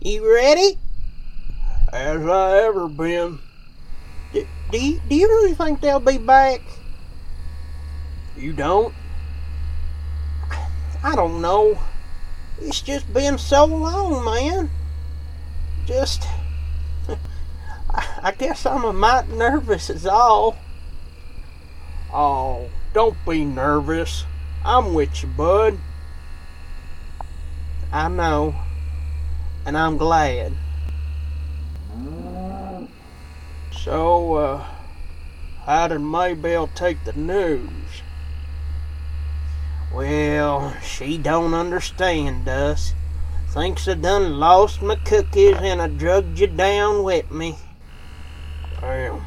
You ready? As I ever been. Do you, do you really think they'll be back? You don't? I don't know. It's just been so long, man. Just. I, I guess I'm a mite nervous, is all. Oh, don't be nervous. I'm with you, bud. I know. And I'm glad. So, uh, how did Maybelle take the news? Well, she don't understand us. Thinks I done lost my cookies and I drugged you down with me. Damn,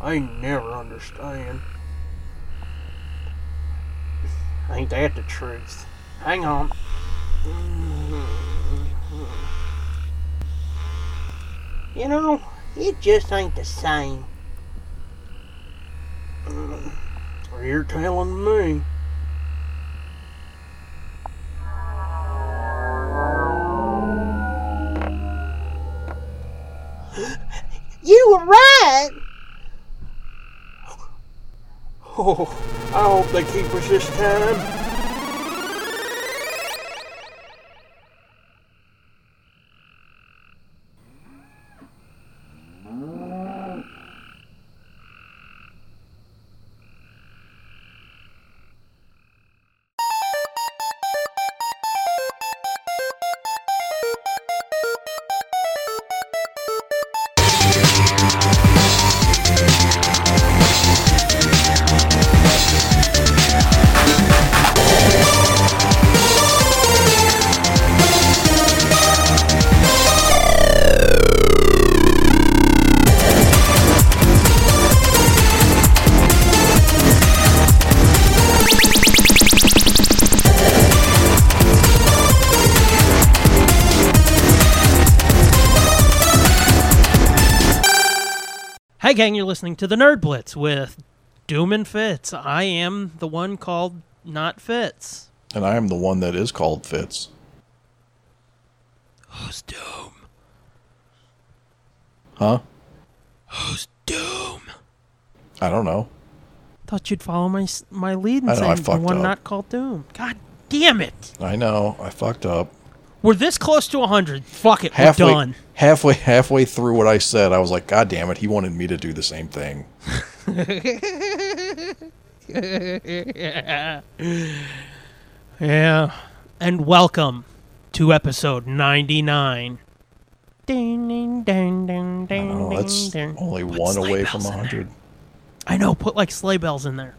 I never understand. Ain't that the truth? Hang on. You know, it just ain't the same. Mm. You're telling me. You were right! Oh, I hope they keep us this time. Listening to the Nerd Blitz with Doom and Fitz. I am the one called Not Fitz. And I am the one that is called Fitz. Who's Doom? Huh? Who's Doom? I don't know. Thought you'd follow my my lead and I know, say I the one up. not called Doom. God damn it! I know. I fucked up. We're this close to 100. Fuck it, Halfway, we're done. halfway, halfway through what I said, I was like, God damn it! He wanted me to do the same thing. Yeah. And welcome to episode 99. Ding, ding, ding, ding, ding, ding, that's ding. only Put one away from in there. hundred. I know, put like sleigh bells in there.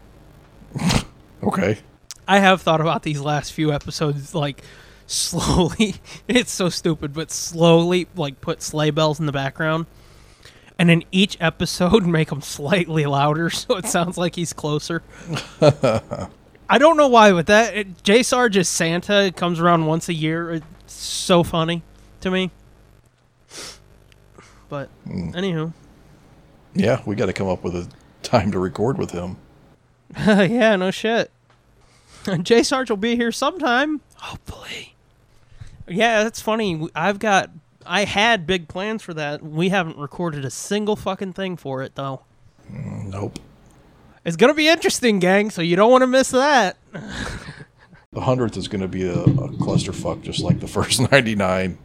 Okay. I have thought about these last few episodes, like slowly. It's so stupid, but slowly, like put sleigh bells in the background, and in each episode, make them slightly louder so it sounds like he's closer. I don't know why, but that it, J Sarge is Santa. It comes around once a year. It's so funny to me. But hmm. anywho, Yeah, we got to come up with a time to record with him. yeah, no shit. J Sarge will be here sometime, hopefully. Yeah, that's funny. I've got, I had big plans for that. We haven't recorded a single fucking thing for it though. Nope. It's gonna be interesting, gang. So you don't want to miss that. The hundredth is going to be a, a clusterfuck, just like the first ninety nine.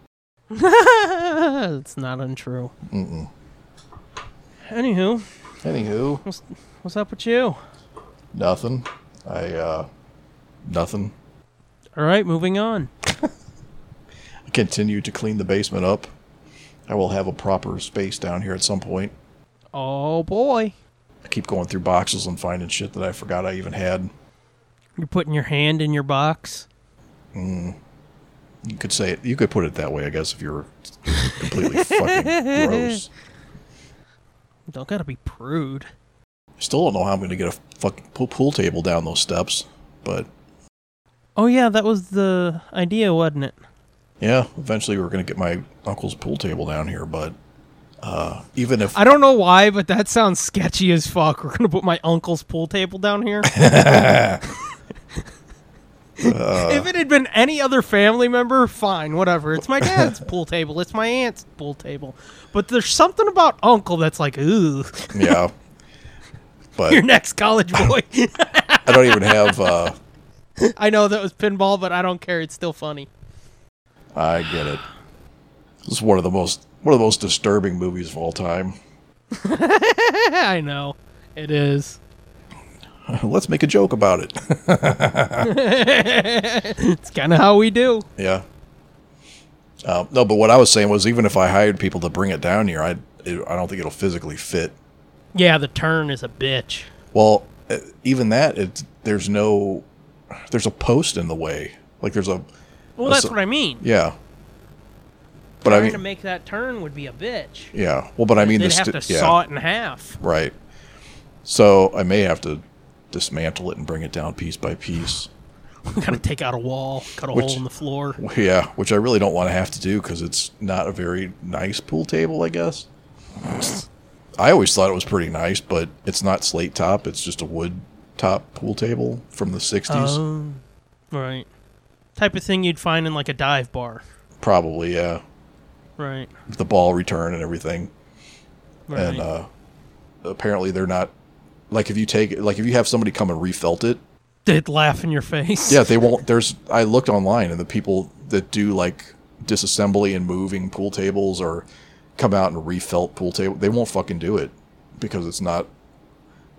it's not untrue. Mm-mm. Anywho, Anywho, what's, what's up with you? nothing. I uh, nothing. All right, moving on. Continue to clean the basement up. I will have a proper space down here at some point. Oh boy, I keep going through boxes and finding shit that I forgot I even had. you're putting your hand in your box. Hmm. You could say it. You could put it that way, I guess, if you're completely fucking gross. Don't gotta be prude. I still don't know how I'm going to get a fucking pool table down those steps, but Oh yeah, that was the idea, wasn't it? Yeah, eventually we're going to get my uncle's pool table down here. But uh, even if I don't know why, but that sounds sketchy as fuck. We're gonna put my uncle's pool table down here. if it had been any other family member, fine, whatever. It's my dad's pool table. It's my aunt's pool table. But there's something about uncle that's like, ooh, Yeah. But your next college boy. I don't even have. Uh, I know that was pinball, but I don't care. It's still funny. I get it. This is one of the most one of the most disturbing movies of all time. I know. It is. Let's make a joke about it. It's kind of how we do. yeah. Uh, no, but what I was saying was, even if I hired people to bring it down here, I it, I don't think it'll physically fit. Yeah, the turn is a bitch. Well, uh, even that, it's there's no there's a post in the way. Like there's a Well, That's that's what I mean. yeah. But I mean, to make that turn would be a bitch. yeah. Well, but I mean, They'd the have to yeah, saw it in half. right. So I may have to dismantle it and bring it down piece by piece. Gotta take out a wall, cut a Which- hole in the floor. Yeah, which I really don't want to have to do because it's not a very nice pool table, I guess. I always thought it was pretty nice, but it's not slate top. It's just a wood top pool table from the 60s. Um, right. Type of thing you'd find in like a dive bar. Probably, yeah. Right. The ball return and everything. Right. And uh, apparently they're not. Like if you take like if you have somebody come and refelt it, They'd laugh in your face. yeah, they won't. There's I looked online and the people that do like disassembly and moving pool tables or come out and refelt pool table, they won't fucking do it because it's not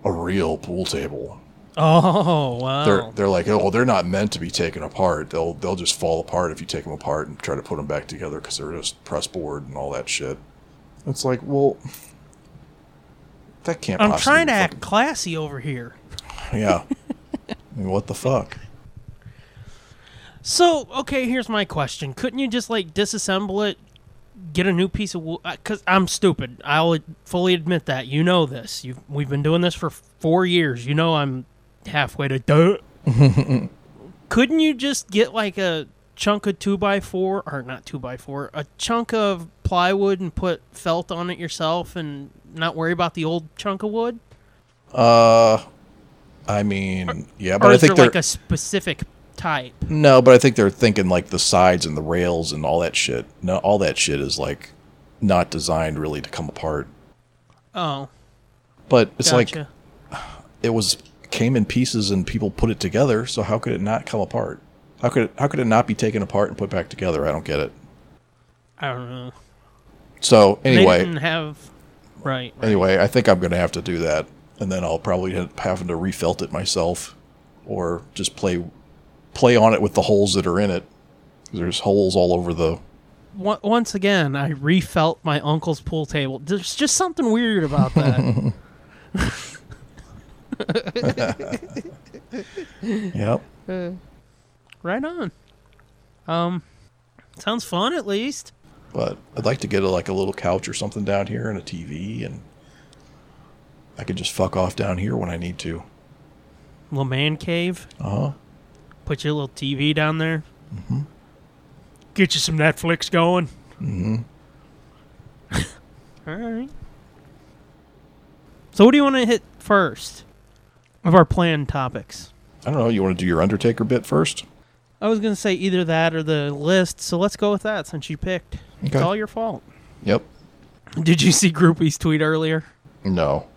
a real pool table. Oh wow. They're they're like, oh, they're not meant to be taken apart. They'll they'll just fall apart if you take them apart and try to put them back together because they're just press board and all that shit. It's like, well, that can't. Be. I'm trying to act classy over here. Yeah. I mean, what the fuck? So, okay, here's my question. Couldn't you just like disassemble it, get a new piece of wood? Because uh, I'm stupid. I'll fully admit that. You know this. You've, we've been doing this for four years. You know I'm halfway to dirt. Couldn't you just get like a chunk of two by four, or not two by four, a chunk of plywood and put felt on it yourself, and not worry about the old chunk of wood? Uh, I mean, yeah, Or but I think they're like a specific type? no, but I think they're thinking like the sides and the rails and all that shit. No, all that shit is like not designed really to come apart. Oh, But it's gotcha. like it was came in pieces and people put it together. So how could it not come apart? How could it, how could it not be taken apart and put back together? I don't get it. I don't know. So They anyway, didn't have right. right. anyway, I think I'm going to have to do that, and then I'll probably have having to refelt it myself, or just play play on it with the holes that are in it. There's holes all over the. Once again, I refelt my uncle's pool table. There's just something weird about that. Yep. right on. Um, sounds fun at least. But I'd like to get a, like a little couch or something down here and a TV, and I could just fuck off down here when I need to. Little man cave. Uh huh. Put your little TV down there. Mm-hmm. Get you some Netflix going. Mm-hmm. All right. So, what do you want to hit first of our planned topics? I don't know. You want to do your Undertaker bit first? I was going to say either that or the list, so let's go with that since you picked. It's all your fault. Yep. Did you see Groupie's tweet earlier? No.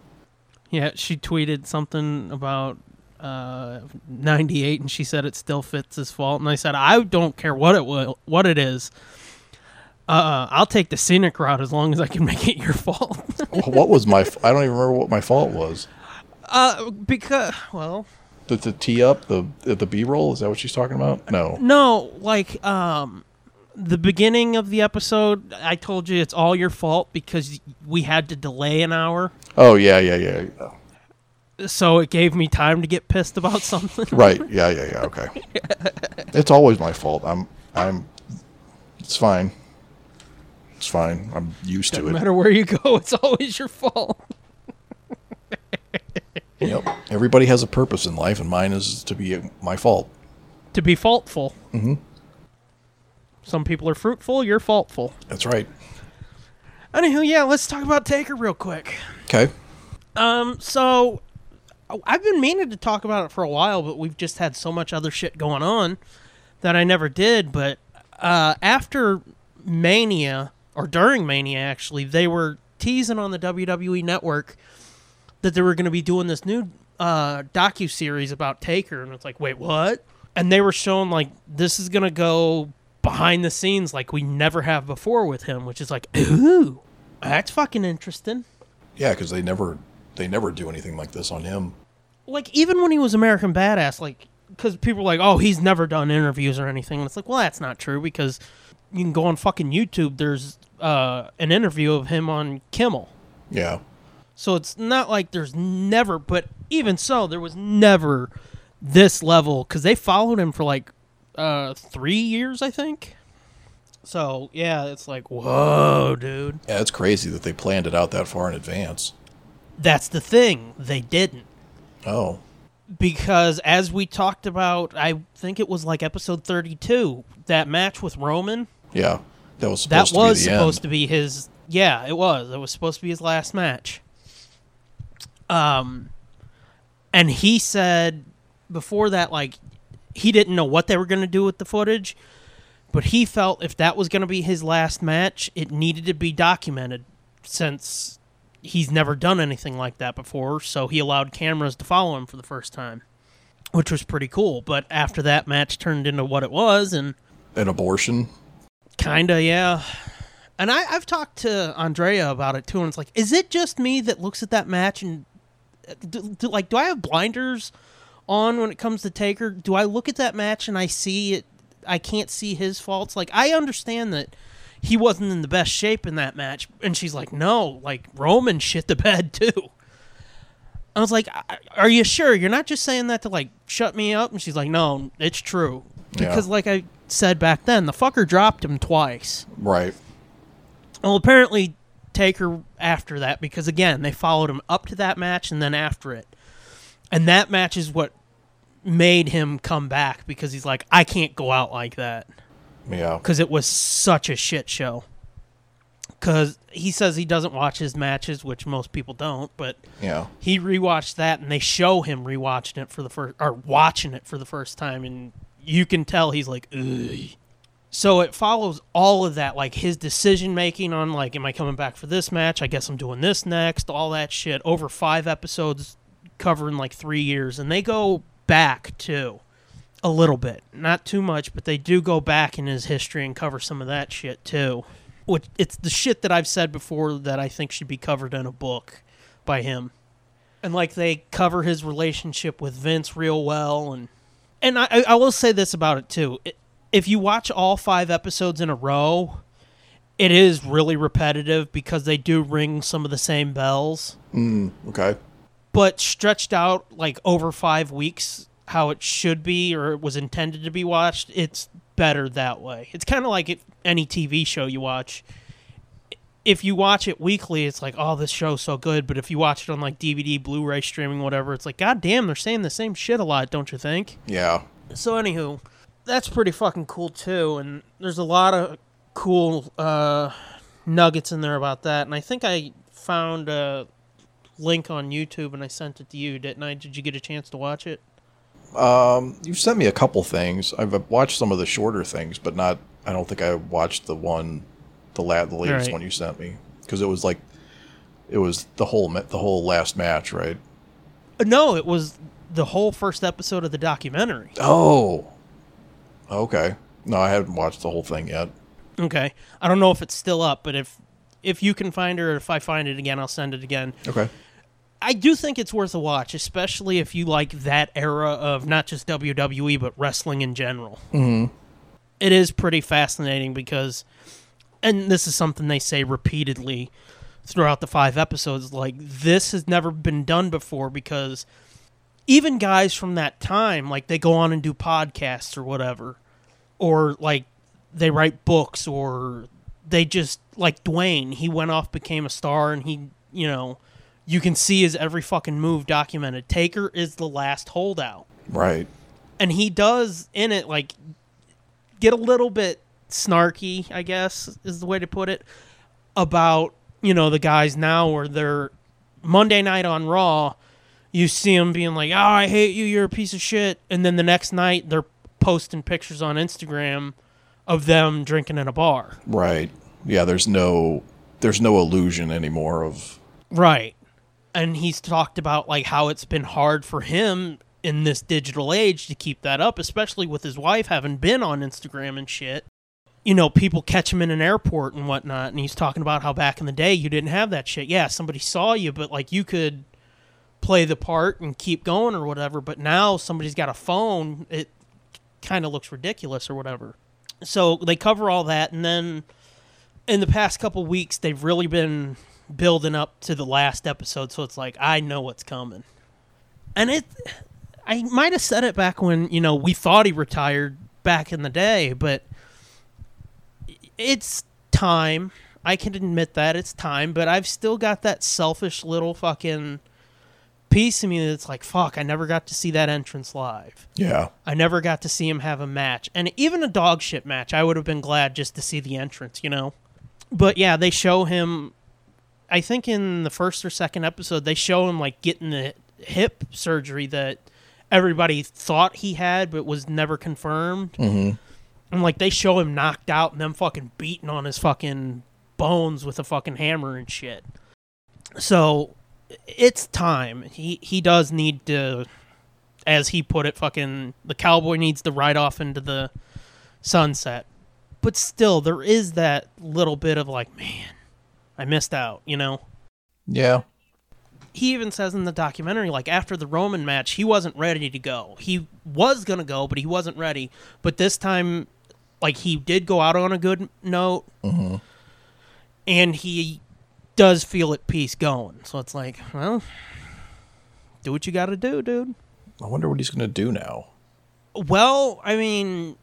Yeah, she tweeted something about uh, 98 and she said it still fits his fault and I said I don't care what it will what it is. Uh, I'll take the scenic route as long as I can make it your fault. what was my? I don't even remember what my fault was. Uh, because well, The, the tee up the the B roll is that what she's talking about? No. no, like um the beginning of the episode, I told you it's all your fault because we had to delay an hour. Oh yeah yeah yeah. yeah. So it gave me time to get pissed about something. Right. Yeah yeah yeah. Okay. it's always my fault. I'm I'm. It's fine. It's fine. I'm used to it. No matter where you go, it's always your fault. Yep. Everybody has a purpose in life, and mine is to be my fault. to be faultful. Mm-hmm. Some people are fruitful. You're faultful. That's right. Anywho, yeah, let's talk about Taker real quick. Okay. Um, so I've been meaning to talk about it for a while, but we've just had so much other shit going on that I never did. But uh, after Mania, or during Mania, actually, they were teasing on the WWE Network that they were going to be doing this new uh, docu series about Taker, and it's like, wait, what? And they were showing like this is going to go behind the scenes like we never have before with him, which is like, ooh, that's fucking interesting. Yeah, because they never they never do anything like this on him. like even when he was American Badass, like because people were like, oh, he's never done interviews or anything. And it's like, well, that's not true because you can go on fucking YouTube. There's uh, an interview of him on Kimmel, Yeah, so it's not like there's never. But even so, there was never this level because they followed him for like uh, three years, I think. So yeah, it's like, whoa, dude. yeah, it's crazy that they planned it out that far in advance. That's the thing. They didn't. Oh, because as we talked about, I think it was like episode 32, that match with Roman, yeah, that was that supposed to was be supposed end. to be his yeah, it was. It was supposed to be his last match. Um and he said before that like he didn't know what they were going to do with the footage, but he felt if that was going to be his last match, it needed to be documented since he's never done anything like that before, so he allowed cameras to follow him for the first time, which was pretty cool. But after that match turned into what it was and An abortion. Kinda, yeah. And I, I've talked to Andrea about it too, and it's like, is it just me that looks at that match and do, do, like, do I have blinders on when it comes to Taker? Do I look at that match and I see it? I can't see his faults. Like, I understand that he wasn't in the best shape in that match, and she's like, no, like Roman shit the bed too. I was like, "I- "Are you sure? You're not just saying that to like shut me up?" And she's like, "No, it's true." Yeah. Because, like I said back then, the fucker dropped him twice. Right. Well, apparently Taker after that because again they followed him up to that match and then after it, and that match is what made him come back because he's like, I can't go out like that Yeah. because it was such a shit show. Because he says he doesn't watch his matches, which most people don't, but Yeah. he rewatched that and they show him rewatching it for the first or watching it for the first time and you can tell he's like Ugh. So it follows all of that like his decision making on like am i coming back for this match? I guess i'm doing this next all that shit over five episodes covering like three years and they go back too a little bit. Not too much but they do go back in his history and cover some of that shit too. Which it's the shit that i've said before that i think should be covered in a book by him. And like they cover his relationship with Vince real well and and I, I will say this about it too. It- if you watch all five episodes in a row it is really repetitive because they do ring some of the same bells. Mm, okay. but stretched out like over five weeks how it should be or it was intended to be watched it's better that way. It's kind of like if any tv show you watch. If you watch it weekly it's like oh this show's so good. But if you watch it on like dvd blu-ray streaming whatever it's like god damn they're saying the same shit a lot don't you think? Yeah. so anywho that's pretty fucking cool too and there's a lot of cool uh nuggets in there about that and i think i found a link on youtube and i sent it to you didn't i did you get a chance to watch it Um, you've sent me a couple things. I've watched some of the shorter things, but not. I don't think I watched the one, the la- the latest Right. one you sent me, because it was like, it was the whole the whole last match, right? Uh, no it was the whole first episode of the documentary Oh. Okay. No, I haven't watched the whole thing yet. okay i don't know if it's still up but if if you can find it or if i find it again i'll send it again Okay. I do think it's worth a watch, especially if you like that era of not just WWE but wrestling in general. Mm-hmm. is pretty fascinating because, and this is something they say repeatedly throughout the five episodes. Like this has never been done before because even guys from that time, like they go on and do podcasts or whatever, or like they write books or they just like Dwayne. He went off, became a star, and he, you know, you can see his every fucking move documented. Taker is the last holdout, Right. and he does in it like get a little bit snarky. I guess is the way to put it about you know the guys now where they're Monday night on Raw. You see them being like, "Oh, I hate you. You're a piece of shit," and then the next night they're posting pictures on Instagram of them drinking in a bar. Right. Yeah, there's no there's no illusion anymore of Right. And he's talked about like how it's been hard for him in this digital age to keep that up, especially with his wife having been on Instagram and shit. You know, people catch him in an airport and whatnot, and he's talking about how back in the day you didn't have that shit. Yeah, somebody saw you, but like you could play the part and keep going or whatever. But now somebody's got a phone, it kind of looks ridiculous or whatever. So they cover all that, and then in the past couple weeks they've really been building up to the last episode so it's like i know what's coming and it i might have said it back when you know we thought he retired back in the day but it's time i can admit that it's time but i've still got that selfish little fucking piece of me that's like fuck i never got to see that entrance live yeah. I never got to see him have a match. And even a dog shit match, I would have been glad just to see the entrance, you know? But yeah, they show him, I think in the first or second episode, they show him like getting the hip surgery that everybody thought he had, but was never confirmed. hmm And like they show him knocked out and them fucking beating on his fucking bones with a fucking hammer and shit. So it's time. He he does need to as he put it, fucking the cowboy needs to ride off into the sunset. But still, there is that little bit of like, man, I missed out, you know? Yeah. He even says in the documentary, like after the Roman match, he wasn't ready to go. He was gonna go, but he wasn't ready. But this time, like he did go out on a good note, hmm and he does feel at peace going. So it's like, well, do what you got to do, dude. I wonder what he's gonna do now. Well, I mean,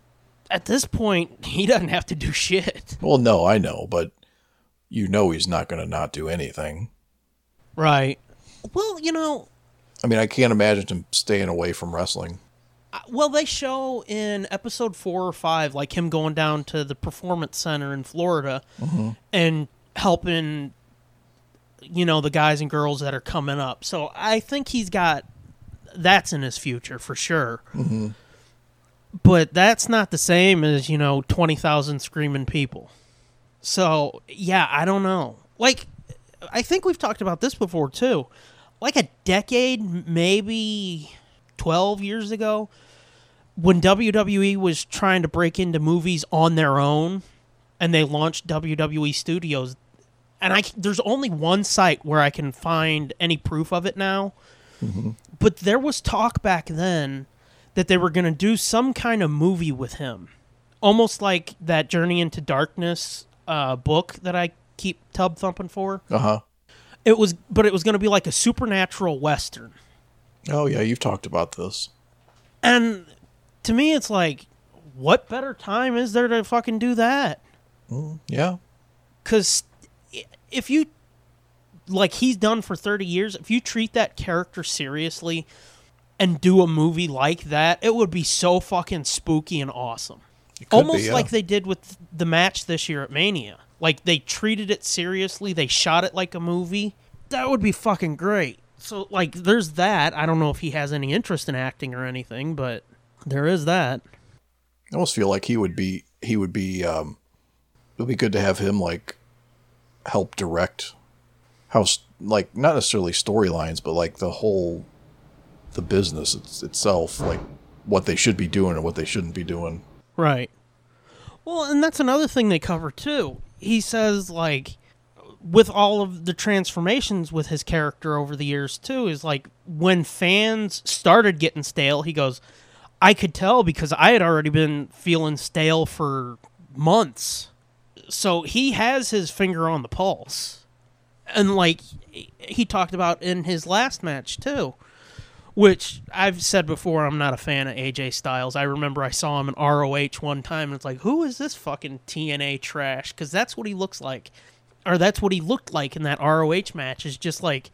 at this point, he doesn't have to do shit. Well, no, I know, but you know he's not gonna not do anything. Right. Well, you know, I mean, I can't imagine him staying away from wrestling. well, they show in episode four or five, like him going down to the performance center in Florida mm-hmm. and helping, you know, the guys and girls that are coming up. So I think he's got that's in his future for sure. hmm but that's not the same as you know 20,000 screaming people. So, yeah, I don't know. Like I think we've talked about this before too. Like a decade, maybe 12 years ago, when WWE was trying to break into movies on their own and they launched WWE Studios and I there's only one site where I can find any proof of it now. But there was talk back then that they were going to do some kind of movie with him, almost like that Journey into Darkness uh, book that I keep tub thumping for. Uh huh. It was, but it was going to be like a supernatural western. Oh yeah, you've talked about this. And to me, it's like, what better time is there to fucking do that? Mm, yeah. Because if you, like he's done for 30 years, if you treat that character seriously and do a movie like that, it would be so fucking spooky and awesome. Almost be, yeah. like they did with the match this year at Mania. Like they treated it seriously, they shot it like a movie. That would be fucking great. So like there's that. I don't know if he has any interest in acting or anything, but there is that. I almost feel like he would be he would be um it would be good to have him like help direct how like not necessarily storylines but like the whole the business it's, itself like what they should be doing and what they shouldn't be doing Right. Well, and that's another thing they cover too. He says like with all of the transformations with his character over the years too is like when fans started getting stale, he goes, I could tell because I had already been feeling stale for months. So he has his finger on the pulse. And like he talked about in his last match too which I've said before, I'm not a fan of AJ Styles. I remember I saw him in ROH one time, and it's like, who is this fucking TNA trash? Because that's what he looks like, or that's what he looked like in that ROH match. Is just like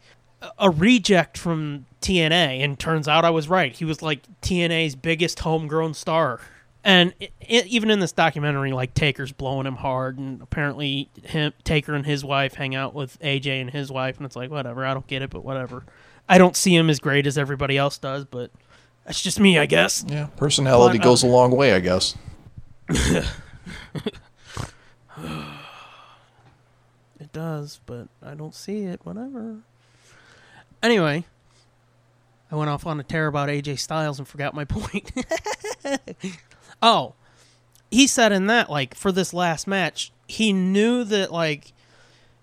a- reject from TNA, and turns out I was right. He was like TNA's biggest homegrown star. And i i even in this documentary, like Taker's blowing him hard, and apparently him, Taker and his wife hang out with AJ and his wife, and it's like whatever. I don't get it, but whatever. I don't see him as great as everybody else does, but that's just me, I guess. Yeah, personality But, uh, goes a long way, I guess. It does, but I don't see it. Whatever. Anyway, I went off on a tear about AJ Styles and forgot my point. oh, he said in that, like, for this last match, he knew that, like,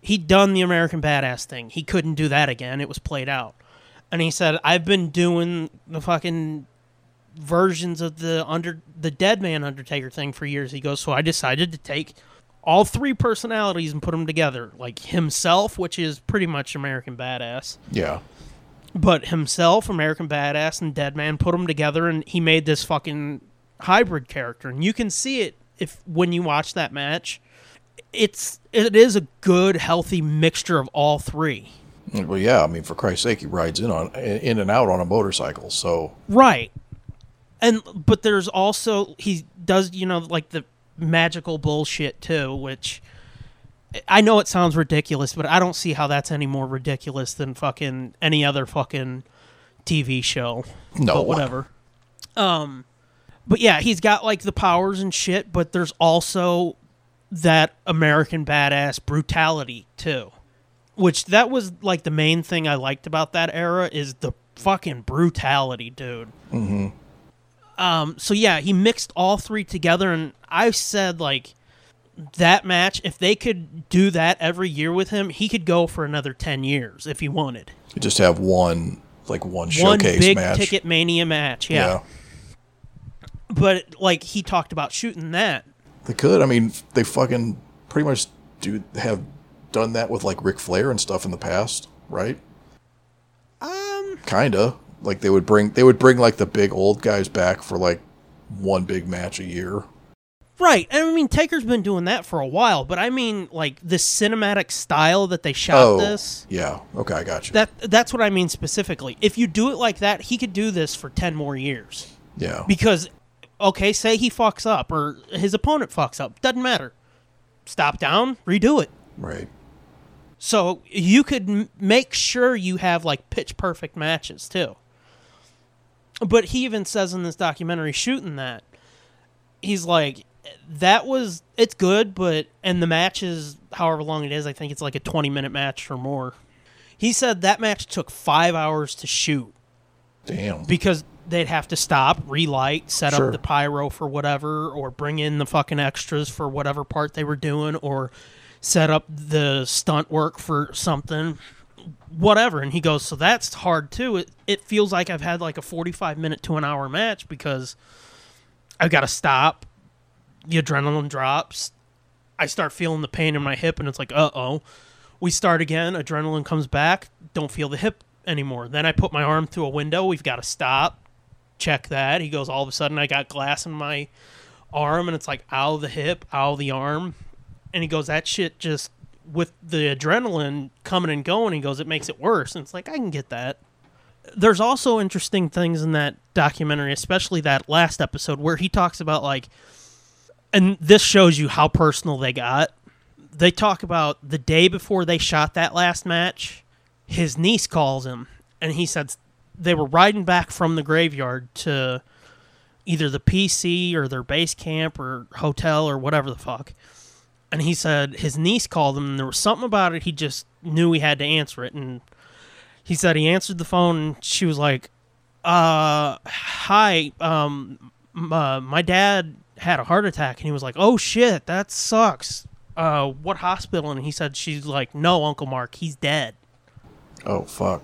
he'd done the American Badass thing. He couldn't do that again. It was played out. And he said, I've been doing the fucking versions of the under the dead man undertaker thing for years he goes so i decided to take all three personalities and put them together like himself which is pretty much american badass Yeah. but himself american badass and dead man put them together and he made this fucking hybrid character and you can see it if when you watch that match it's it is a good healthy mixture of all three Well, yeah. I mean, for Christ's sake, he rides in on in and out on a motorcycle. So Right. And but there's also he does you know like the magical bullshit too, which I know it sounds ridiculous, but I don't see how that's any more ridiculous than fucking any other fucking TV show. No. But whatever. Um but yeah, he's got like the powers and shit, but there's also that American badass brutality too. Which that was like the main thing I liked about that era is the fucking brutality, dude. Um, so yeah, he mixed all three together, and I said like that match. If they could do that every year with him, he could go for another ten years if he wanted. you just have one like one One showcase big match. ticket mania match, yeah. But like he talked about shooting that. They could. I mean, they fucking pretty much do have done that with like Ric Flair and stuff in the past, right? Um, Kinda. Like they would bring they would bring like the big old guys back for like one big match a year. right. And I mean, Taker's been doing that for a while, but I mean, like the cinematic style that they shot oh, this. yeah. Okay, I got you. That that's what I mean specifically. If you do it like that, he could do this for ten more years. yeah. Because, okay, say he fucks up or his opponent fucks up. Doesn't matter. Stop down, redo it. right. So you could m- make sure you have like pitch perfect matches too. But he even says in this documentary shooting that he's like that was it's good, but and the match is however long it is. I think it's like a twenty minute match or more. He said that match took five hours to shoot Damn. because they'd have to stop, relight, set Sure. up the pyro for whatever, or bring in the fucking extras for whatever part they were doing, or set up the stunt work for something, whatever. And he goes, So that's hard too. It, it feels like I've had like a 45 minute to an hour match because I've got to stop, the adrenaline drops, I start feeling the pain in my hip, and it's like, uh oh. We start again, adrenaline comes back, don't feel the hip anymore. Then I put my arm through a window, we've got to stop, check that. He goes, all of a sudden I got glass in my arm, and it's like, ow the hip, ow the arm. And he goes, that shit just, with the adrenaline coming and going, he goes, it makes it worse. And it's like, I can get that. There's also interesting things in that documentary, especially that last episode where he talks about like, and this shows you how personal they got. They talk about the day before they shot that last match, his niece calls him, and he said they were riding back from the graveyard to either the PC or their base camp or hotel or whatever the fuck. And he said his niece called him, and there was something about it he just knew he had to answer it. And he said he answered the phone, and she was like, uh, hi, um, uh, my dad had a heart attack, and he was like, "Oh shit, that sucks." Uh, what hospital? And he said, "She's like, no, Uncle Mark, he's dead." Oh fuck.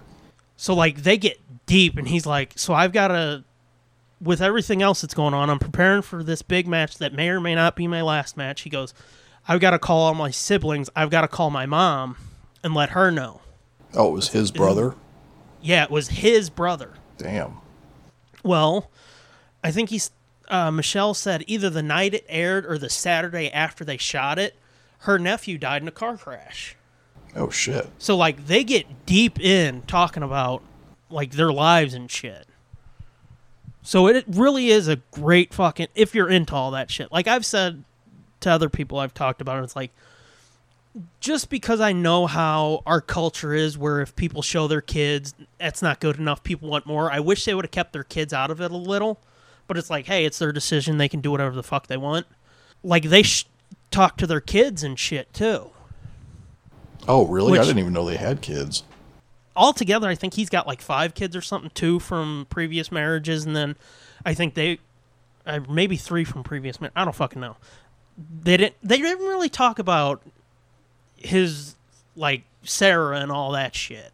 So like they get deep, and he's like, "So I've got to, with everything else that's going on, I'm preparing for this big match that may or may not be my last match." He goes, "I've got to call all my siblings. I've got to call my mom, and let her know." Oh, it was his brother. Yeah, it was his brother. Damn. Well, I think he's uh, Michelle said either the night it aired or the Saturday after they shot it, her nephew died in a car crash. Oh shit. So like they get deep in talking about like their lives and shit. So it really is a great fucking if you're into all that shit. Like I've said to other people I've talked about it, it's like just because I know how our culture is, where if people show their kids, that's not good enough. People want more. I wish they would have kept their kids out of it a little, but it's like, hey, it's their decision. They can do whatever the fuck they want. Like they sh- talk to their kids and shit too. Oh, really? I didn't even know they had kids. Altogether, I think he's got like five kids or something, two from previous marriages, and then I think they, uh, maybe three from previous. Mar- I don't fucking know. They didn't. They didn't really talk about his like Sarah and all that shit,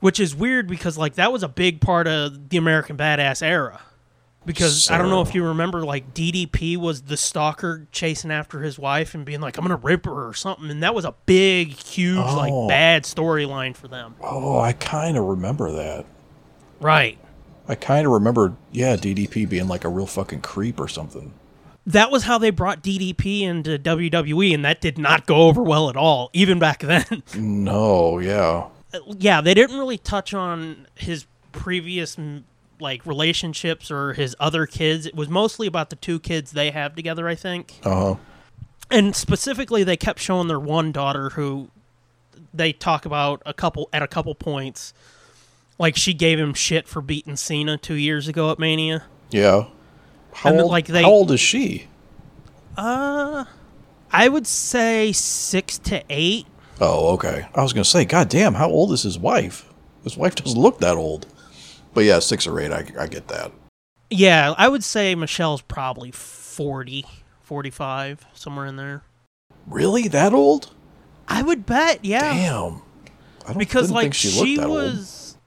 which is weird because like that was a big part of the American Badass era. Because I don't know if you remember, like DDP was the stalker chasing after his wife and being like, "I'm gonna rape her" or something, and that was a big, huge, Oh. like bad storyline for them. Oh, I kind of remember that. Right. I kind of remember, yeah, DDP being like a real fucking creep or something. That was how they brought DDP into WWE, and that did not go over well at all, even back then. No, yeah. Uh, yeah, they didn't really touch on his previous like relationships or his other kids. It was mostly about the two kids they have together, I think. Uh huh. And specifically, they kept showing their one daughter who they talk about a couple at a couple points. Like she gave him shit for beating Cena two years ago at Mania. Yeah. How, And old, like, they- how old is she? Uh, I would say six to eight. Oh, okay. I was going to say, God damn, how old is his wife? His wife doesn't look that old. But yeah, six or eight, I, I get that. Yeah, I would say Michelle's probably 40, 45, somewhere in there. Really? That old? I would bet, yeah. Damn. I don't because like think she, she, that old. was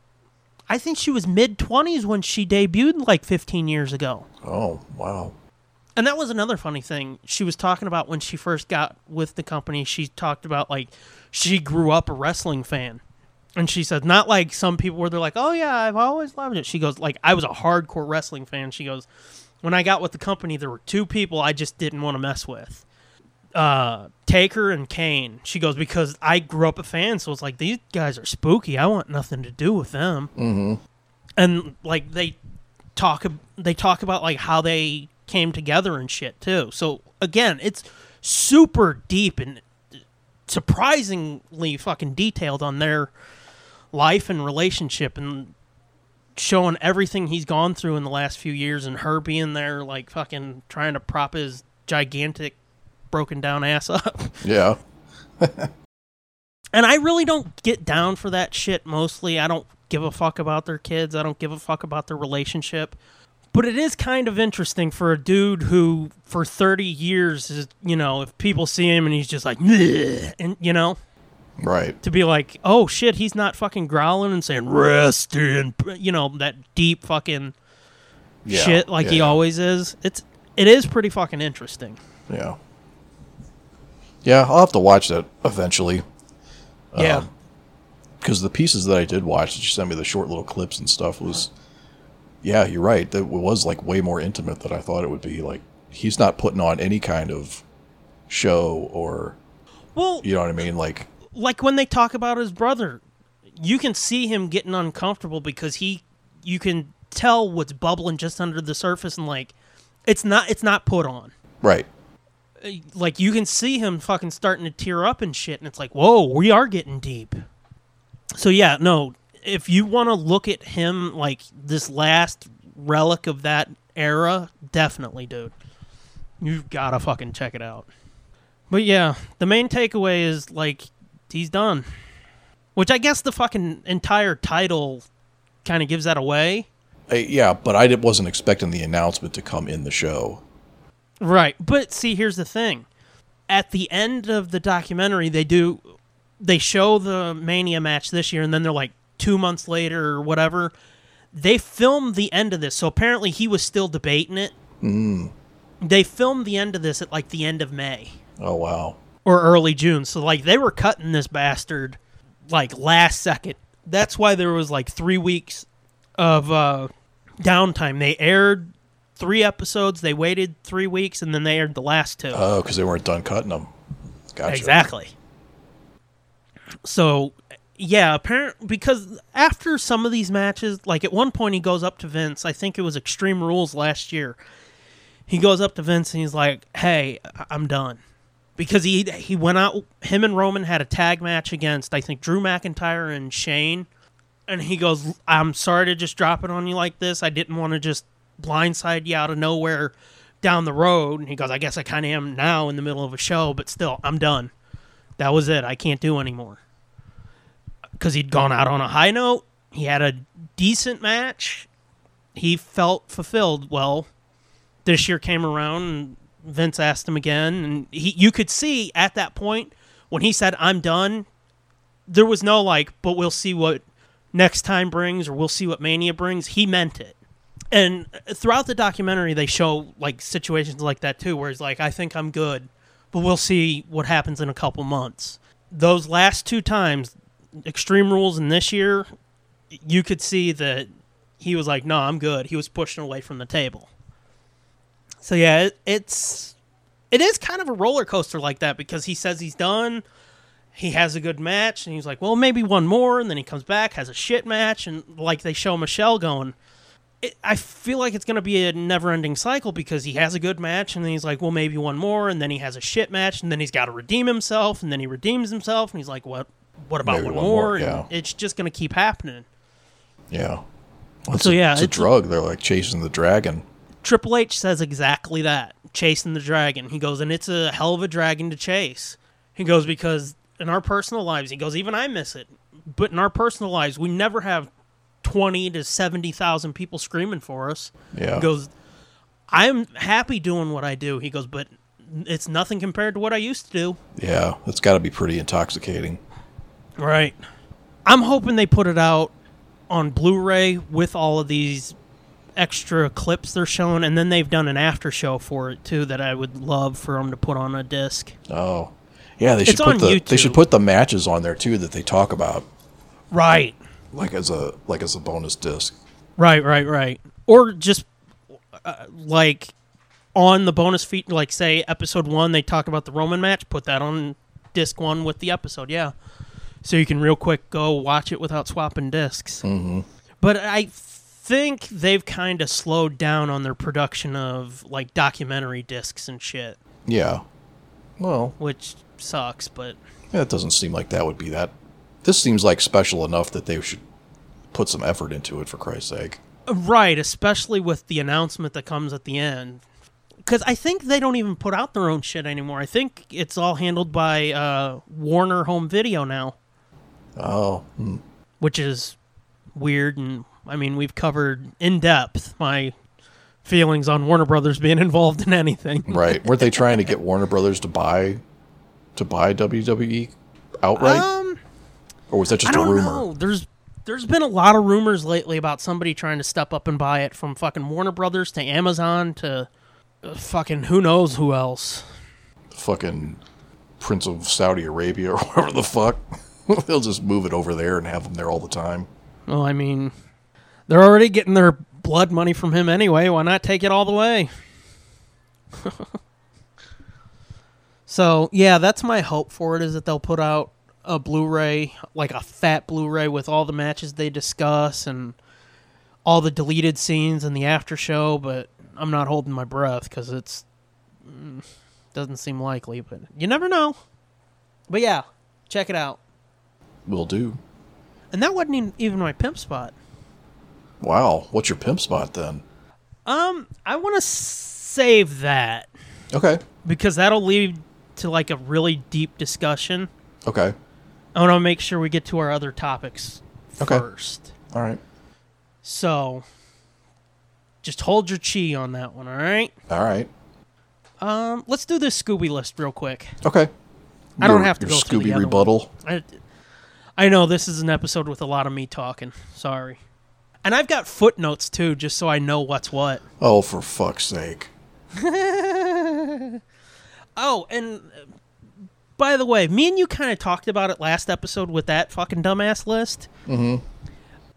I think she was mid 20s when she debuted like 15 years ago. Oh, wow. And that was another funny thing. She was talking about when she first got with the company, she talked about like she grew up a wrestling fan. And she said, not like some people where they're like, oh, yeah, I've always loved it. She goes, like, I was a hardcore wrestling fan. She goes, when I got with the company, there were two people I just didn't want to mess with uh, Taker and Kane. She goes, because I grew up a fan, so it's like, these guys are spooky. I want nothing to do with them. Mm-hmm. And, like, they talk, they talk about, like, how they came together and shit, too. So, again, it's super deep and surprisingly fucking detailed on their life and relationship and showing everything he's gone through in the last few years and her being there like fucking trying to prop his gigantic broken down ass up. Yeah. And I really don't get down for that shit mostly. I don't give a fuck about their kids. I don't give a fuck about their relationship. But it is kind of interesting for a dude who for 30 years is, you know, if people see him and he's just like and you know, Right. to be like, "Oh shit, he's not fucking growling and saying rest in," you know, that deep fucking Yeah. shit like yeah, he yeah. always is. It's it is pretty fucking interesting. Yeah. Yeah, I'll have to watch that eventually. Yeah. Um, because the pieces that I did watch, that you sent me the short little clips and stuff, was, yeah, you're right. That was like way more intimate than I thought it would be. Like he's not putting on any kind of show or, well, you know what I mean? Like, like when they talk about his brother, you can see him getting uncomfortable because he you can tell what's bubbling just under the surface and like it's not it's not put on. right. Uh, like you can see him fucking starting to tear up and shit and it's like, "Whoa, we are getting deep." So yeah, no, if you want to look at him like this last relic of that era, definitely, dude. You've got to fucking check it out. But yeah, the main takeaway is like he's done. Which I guess the fucking entire title kind of gives that away. Uh, yeah, but I wasn't expecting the announcement to come in the show. Right. But see, here's the thing. At the end of the documentary, they do they show the Mania match this year and then they're like 2 months later or whatever, they filmed the end of this. So apparently he was still debating it. Mm. They filmed the end of this at like the end of May Oh wow. Or early June. So like they were cutting this bastard like last second. That's why there was like 3 weeks of uh downtime. They aired 3 episodes, they waited 3 weeks and then they aired the last two. Oh, because they weren't done cutting them. Gotcha. Exactly. So, yeah, apparent because after some of these matches, like at one point he goes up to Vince. I think it was Extreme Rules last year. He goes up to Vince and he's like, "Hey, I'm done." Because he he went out. Him and Roman had a tag match against I think Drew McIntyre and Shane, and he goes, "I'm sorry to just drop it on you like this. I didn't want to just blindside you out of nowhere down the road." And he goes, "I guess I kind of am now in the middle of a show, but still, I'm done. That was it. I can't do anymore." Because he'd gone out on a high note. He had a decent match. He felt fulfilled. Well, this year came around and Vince asked him again, and he you could see at that point when he said I'm done, there was no like, but we'll see what next time brings or we'll see what Mania brings. He meant it. And throughout the documentary they show like situations like that too, where he's like, I think I'm good, but we'll see what happens in a couple months. Those last two times, Extreme Rules and this year, you could see that he was like, No, I'm good. He was pushing away from the table. So yeah, it, it's it is kind of a roller coaster like that because he says he's done. He has a good match, and he's like, "Well, maybe one more," and then he comes back, has a shit match, and like they show Michelle going. It, I feel like it's going to be a never-ending cycle because he has a good match, and then he's like, "Well, maybe one more," and then he has a shit match, and then he's got to redeem himself, and then he redeems himself, and he's like, "What? What about Maybe one, one more?" more, yeah. it's just going to keep happening. Yeah. Well, it's So, a, yeah, it's a it's- drug. They're like chasing the dragon. Triple H says exactly that, chasing the dragon. He goes, and it's a hell of a dragon to chase. He goes, because in our personal lives, he goes, even I miss it. But in our personal lives, we never have 20 to 70,000 people screaming for us. Yeah. He goes, I'm happy doing what I do. He goes, but it's nothing compared to what I used to do. Yeah. It's got to be pretty intoxicating. Right. I'm hoping they put it out on Blu-ray with all of these extra clips they're showing, and then they've done an after show for it too that I would love for them to put on a disc. Oh. Yeah, they should It's put the they should put the matches on there too that they talk about Right. like as a like as a bonus disc. Right. Right. Right. Or just uh, like on the bonus feed, like say episode one, they talk about the Roman match. Put that on disc one with the episode. Yeah. So you can real quick go watch it without swapping discs. Mm-hmm. But I think they've kind of slowed down on their production of like documentary discs and shit, Yeah. Well, which sucks. But yeah, it doesn't seem like that would be that. This seems like special enough that they should put some effort into it for Christ's sake. right, especially with the announcement that comes at the end. Because I think they don't even put out their own shit anymore. I think it's all handled by uh, Warner Home Video now, Oh, hmm. which is weird. And I mean, we've covered in depth my feelings on Warner Brothers being involved in anything. right. Weren't they trying to get Warner Brothers to buy to buy WWE outright, Um, or was that just I a don't rumor? know. There's there's been a lot of rumors lately about somebody trying to step up and buy it from fucking Warner Brothers to Amazon to uh, fucking who knows who else. Fucking Prince of Saudi Arabia or whatever the fuck. They'll just move it over there and have them there all the time. Well, I mean, they're already getting their blood money from him anyway. Why not take it all the way? so yeah, that's my hope for it is that they'll put out a Blu-ray, like a fat Blu-ray with all the matches they discuss and all the deleted scenes and the after show. But I'm not holding my breath because it's mm, doesn't seem likely. But you never know. But yeah, check it out. Will do. And that wasn't even my pimp spot. Wow. What's your pimp spot then? Um, I want to save that Okay. because that'll lead to like a really deep discussion. Okay. I want to make sure we get to our other topics Okay. first. All right. So, just hold your chi on that one, all right? All right. Um, let's do this Scooby list real quick. Okay. I don't have to go Scooby rebuttal. I, I know this is an episode with a lot of me talking. Sorry. And I've got footnotes too, just so I know what's what. Oh, for fuck's sake. Oh, and uh, by the way, me and you kind of talked about it last episode with that fucking dumbass list. Mm-hmm.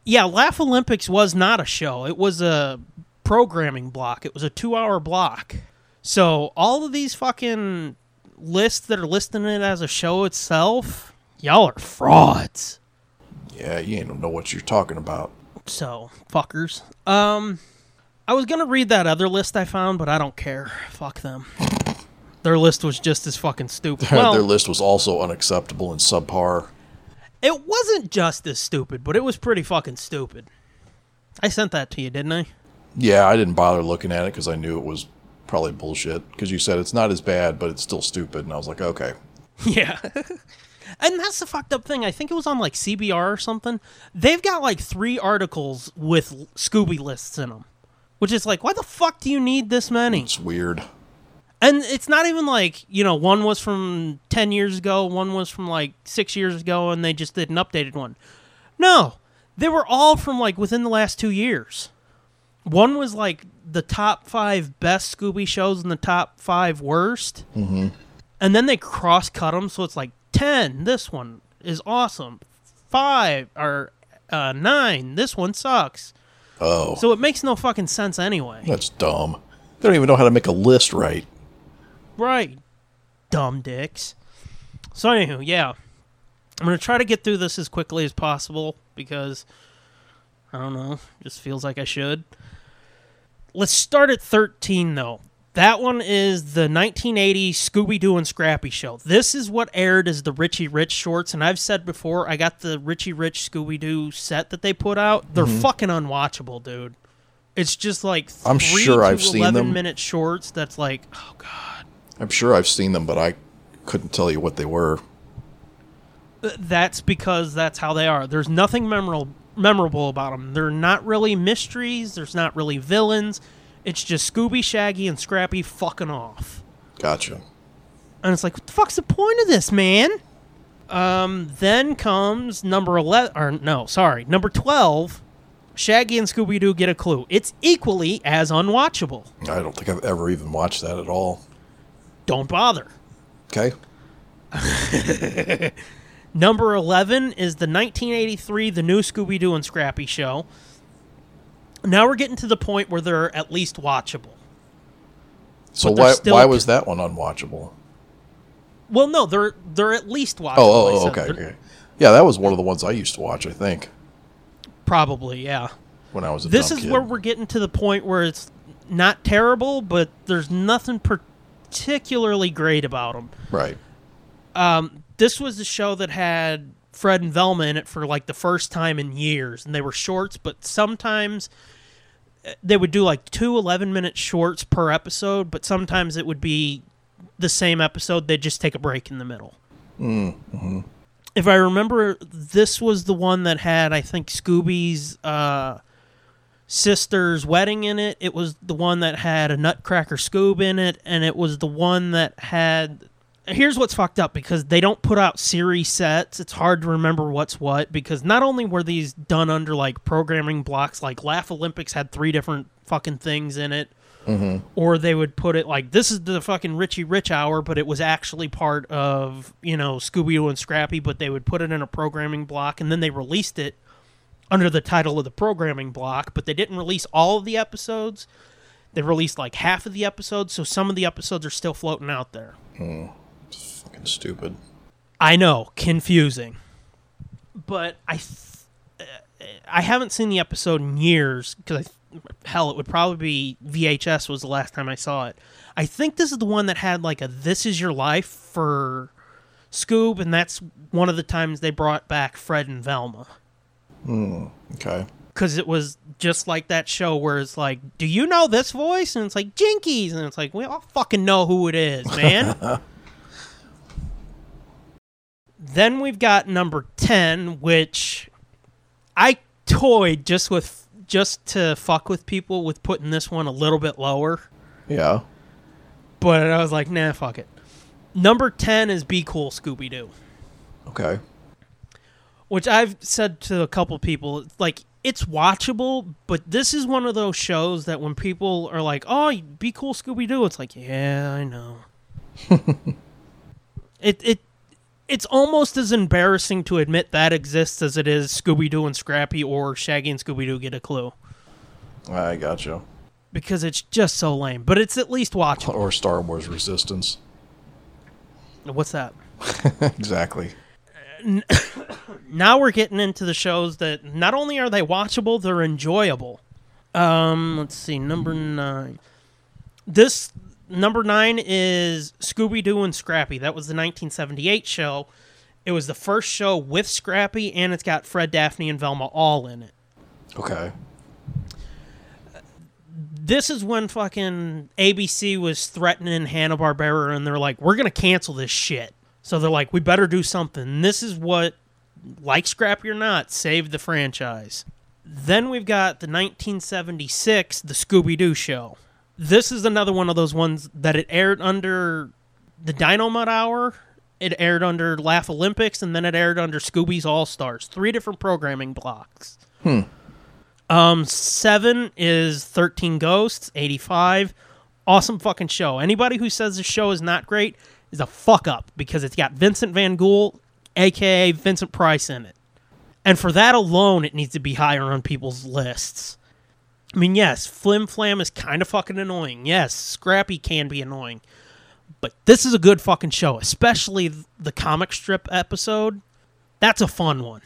Yeah, Laugh Olympics was not a show. It was a programming block. It was a two-hour block. So all of these fucking lists that are listing it as a show itself, y'all are frauds. Yeah, you ain't know what you're talking about. So fuckers. Um, I was gonna read that other list I found, but I don't care. Fuck them. Their list was just as fucking stupid. Their list was also unacceptable and subpar. it wasn't just as stupid, but it was pretty fucking stupid. I sent that to you, didn't I? Yeah, I didn't bother looking at it because I knew it was probably bullshit. Because you said it's not as bad, but it's still stupid, and I was like, okay. Yeah. And that's the fucked up thing. I think it was on like CBR or something. They've got like three articles with Scooby lists in them, which is like, why the fuck do you need this many? It's weird. And it's not even like, you know, one was from 10 years ago, one was from like six years ago, and they just did an updated one. No, they were all from like within the last two years. One was like the top five best Scooby shows and the top five worst. Mm-hmm. And then they cross cut them, so it's like 10, this one is awesome. Five, or uh, nine, this one sucks. Oh, So it makes no fucking sense anyway. that's dumb. They don't even know how to make a list right. Right. Dumb dicks. So anywho, yeah. I'm gonna try to get through this as quickly as possible because I don't know, just feels like I should. Let's start at 13 though. That one is the 1980 Scooby Doo and Scrappy show. This is what aired as the Richie Rich shorts, and I've said before, I got the Richie Rich Scooby Doo set that they put out. They're fucking unwatchable, dude. It's just like Mm-hmm. I'm sure I've seen 11 them. minute shorts. That's like, oh god. I'm sure I've seen them, but I couldn't tell you what they were. that's because that's how they are. There's nothing memorable memorable about them. They're not really mysteries. There's not really villains. It's just Scooby, Shaggy, and Scrappy fucking off. Gotcha. And it's like, what the fuck's the point of this, man? Um, then comes number eleven, or no, sorry, number twelve. Shaggy and Scooby Doo get a clue. It's equally as unwatchable. I don't think I've ever even watched that at all. Don't bother. Okay. Number 11 is the 1983 The New Scooby Doo and Scrappy Show. Now we're getting to the point where they're at least watchable. So why why was that one unwatchable? Well, no, they're they're at least watchable. Oh, I oh, okay, okay. Yeah, that was one of the ones I used to watch. I think Probably, yeah. when I was a This is kid. where we're getting to the point where it's not terrible, but there's nothing particularly great about them. right. Um, this was a show that had Fred and Velma in it for like the first time in years, and they were shorts, but sometimes they would do like two 11 minute shorts per episode, but sometimes it would be the same episode. They'd just take a break in the middle. If I remember, this was the one that had, I think, Scooby's uh, sister's wedding in it. It was the one that had a Nutcracker Scoob in it, and it was the one that had. Here's what's fucked up because they don't put out series sets. It's hard to remember what's what because not only were these done under like programming blocks, like Laugh Olympics had three different fucking things in it, mm-hmm. or they would put it like this is the fucking Richie Rich hour, but it was actually part of you know Scooby Doo and Scrappy, but they would put it in a programming block and then they released it under the title of the programming block, but they didn't release all of the episodes. They released like half of the episodes, so some of the episodes are still floating out there. Hmm. Fucking stupid. I know, confusing. But I th- uh, I haven't seen the episode in years because hell, it would probably be VHS was the last time I saw it. I think this is the one that had like a "This Is Your Life" for Scoob, and that's one of the times they brought back Fred and Velma hmm, Okay. because it was just like that show where it's like, "Do you know this voice?" and it's like Jinkies, and it's like, "We all fucking know who it is, man." then we've got number ten, which I toyed just with just to fuck with people with putting this one a little bit lower, Yeah. but I was like, "Nah, fuck it." Number ten is "Be Cool, Scooby Doo." Okay. which I've said to a couple people, like it's watchable, but this is one of those shows that when people are like, "Oh, be cool, Scooby Doo," it's like, yeah, I know. it it it's almost as embarrassing to admit that exists as it is Scooby Doo and Scrappy or Shaggy and Scooby Doo get a clue I got you. because it's just so lame. But it's at least watchable. Or Star Wars Resistance. What's that? exactly. now we're getting into the shows that not only are they watchable, they're enjoyable. Um, let's see, number nine. This number nine is Scooby Doo and Scrappy. That was the 1978 show. It was the first show with Scrappy, and it's got Fred, Daphne, and Velma all in it. Okay. This is when fucking ABC was threatening Hanna Barbera, and they're like, "We're gonna cancel this shit." So they're like, "We better do something." And this is what, like Scrappy or not, saved the franchise. Then we've got the 1976 The Scooby Doo Show. This is another one of those ones that it aired under the Dynamite Hour. It aired under Laugh Olympics, and then it aired under Scooby's All Stars. Three different programming blocks. Um, seven is 13 Ghosts, 85. Awesome fucking show. Anybody who says the show is not great is a fuck up because it's got Vincent Van Ghoul, aka Vincent Price, in it. And for that alone, it needs to be higher on people's lists. I mean, yes, Flim Flam is kind of fucking annoying. Yes, Scrappy can be annoying. But this is a good fucking show, especially the comic strip episode. That's a fun one.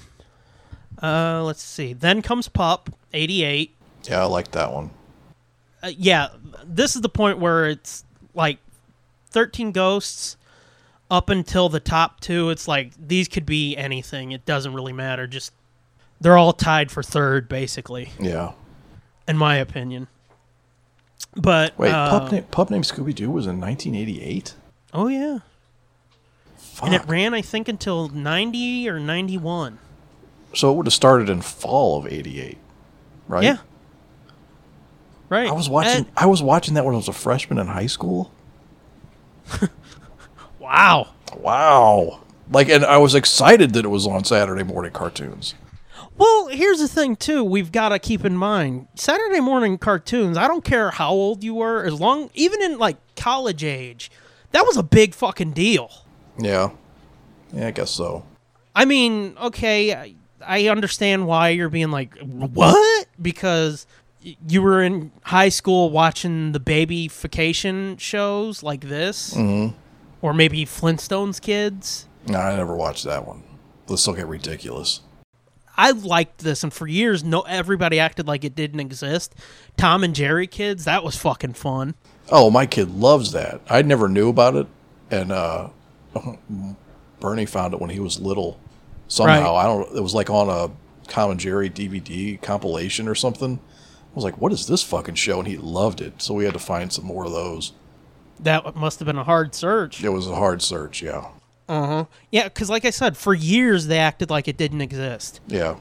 Uh, let's see. Then comes Pup, 88. Yeah, I like that one. Uh, yeah, this is the point where it's like 13 ghosts up until the top two. It's like these could be anything. It doesn't really matter. Just they're all tied for third, basically, Yeah. In my opinion. But Wait, uh, pup, na- pup named Scooby Doo was in 1988. oh yeah, Fuck. and it ran I think until 90 or 91. so it would have started in fall of '88, right? Yeah. Right. I was watching. And- I was watching that when I was a freshman in high school. wow. Wow. Like, and I was excited that it was on Saturday morning cartoons. Well, here's the thing too. We've got to keep in mind Saturday morning cartoons. I don't care how old you were, as long even in like college age, that was a big fucking deal. Yeah. Yeah, I guess so. I mean, okay, I, I understand why you're being like, what? Because you were in high school watching the babyfication shows like this, Mm-hmm. or maybe Flintstones kids. No, I never watched that one. This will get ridiculous. I liked this, and for years, no everybody acted like it didn't exist. Tom and Jerry kids, that was fucking fun. Oh, my kid loves that. I never knew about it, and uh, Bernie found it when he was little. Somehow, Right. I don't. It was like on a Tom and Jerry DVD compilation or something. I was like, "What is this fucking show?" And he loved it. So we had to find some more of those. That must have been a hard search. It was a hard search. Yeah, Uh-huh. Yeah, because like I said, for years they acted like it didn't exist. yeah,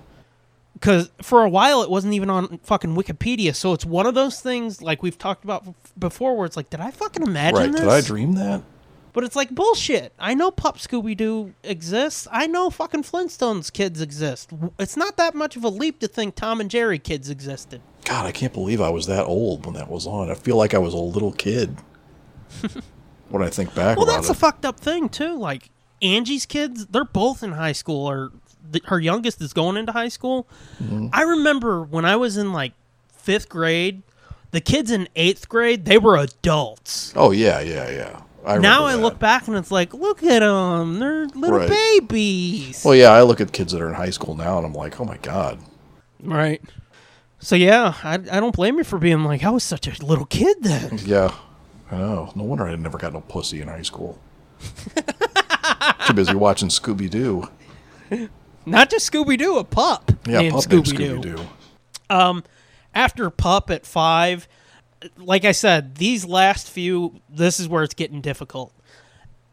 Because for a while it wasn't even on fucking Wikipedia. So it's one of those things like we've talked about before, where it's like, did I fucking imagine right. this? Did I dream that? But it's like bullshit. I know Pup Scooby Doo exists. I know fucking Flintstones kids exist. It's not that much of a leap to think Tom and Jerry kids existed. God, I can't believe I was that old when that was on. I feel like I was a little kid when I think back Well, that's it. a fucked up thing too. Like Angie's kids, they're both in high school, or th- her youngest is going into high school. Mm-hmm. I remember when I was in like fifth grade, the kids in eighth grade they were adults. oh yeah, yeah, yeah. I now I that. look back and it's like, look at them, they're little Right. babies. Well, yeah, I look at kids that are in high school now, and I'm like, oh my god. Right. So yeah, I, I don't blame you for being like, I was such a little kid then. Yeah, I know. No wonder I never got no pussy in high school. Too busy watching Scooby Doo. Not just Scooby Doo, a pup. Yeah, named pup Scooby-Doo. Scooby Doo. Um, after Pup at five, like I said, these last few, this is where it's getting difficult.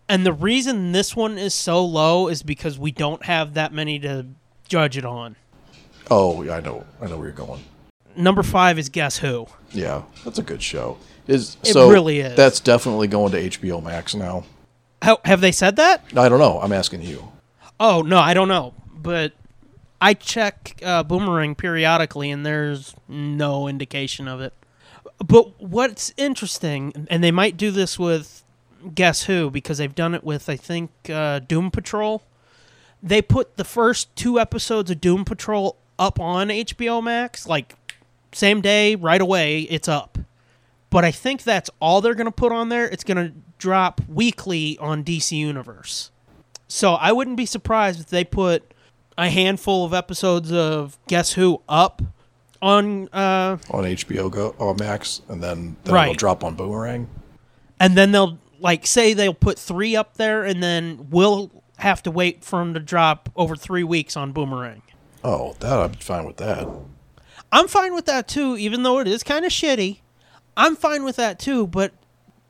And the reason this one is so low is because we don't have that many to judge it on. Oh, yeah, I know. I know where you're going. Number five is Guess Who? Yeah, that's a good show. Is It so really is. That's definitely going to HBO Max now. How, have they said that? I don't know. I'm asking you. Oh, no, I don't know. But I check uh, Boomerang periodically, and there's no indication of it. But what's interesting, and they might do this with Guess Who, because they've done it with, I think, uh, Doom Patrol. They put the first two episodes of Doom Patrol up on HBO Max, like same day, right away, it's up. But I think that's all they're going to put on there. It's going to drop weekly on DC Universe. So I wouldn't be surprised if they put a handful of episodes of Guess Who up on uh on HBO Go or Max, and then, then it'll drop on Boomerang. and then they'll like say they'll put three up there, and then we'll have to wait for them to drop over three weeks on Boomerang. Oh, that I'm fine with that. I'm fine with that too, even though it is kind of shitty. I'm fine with that too, but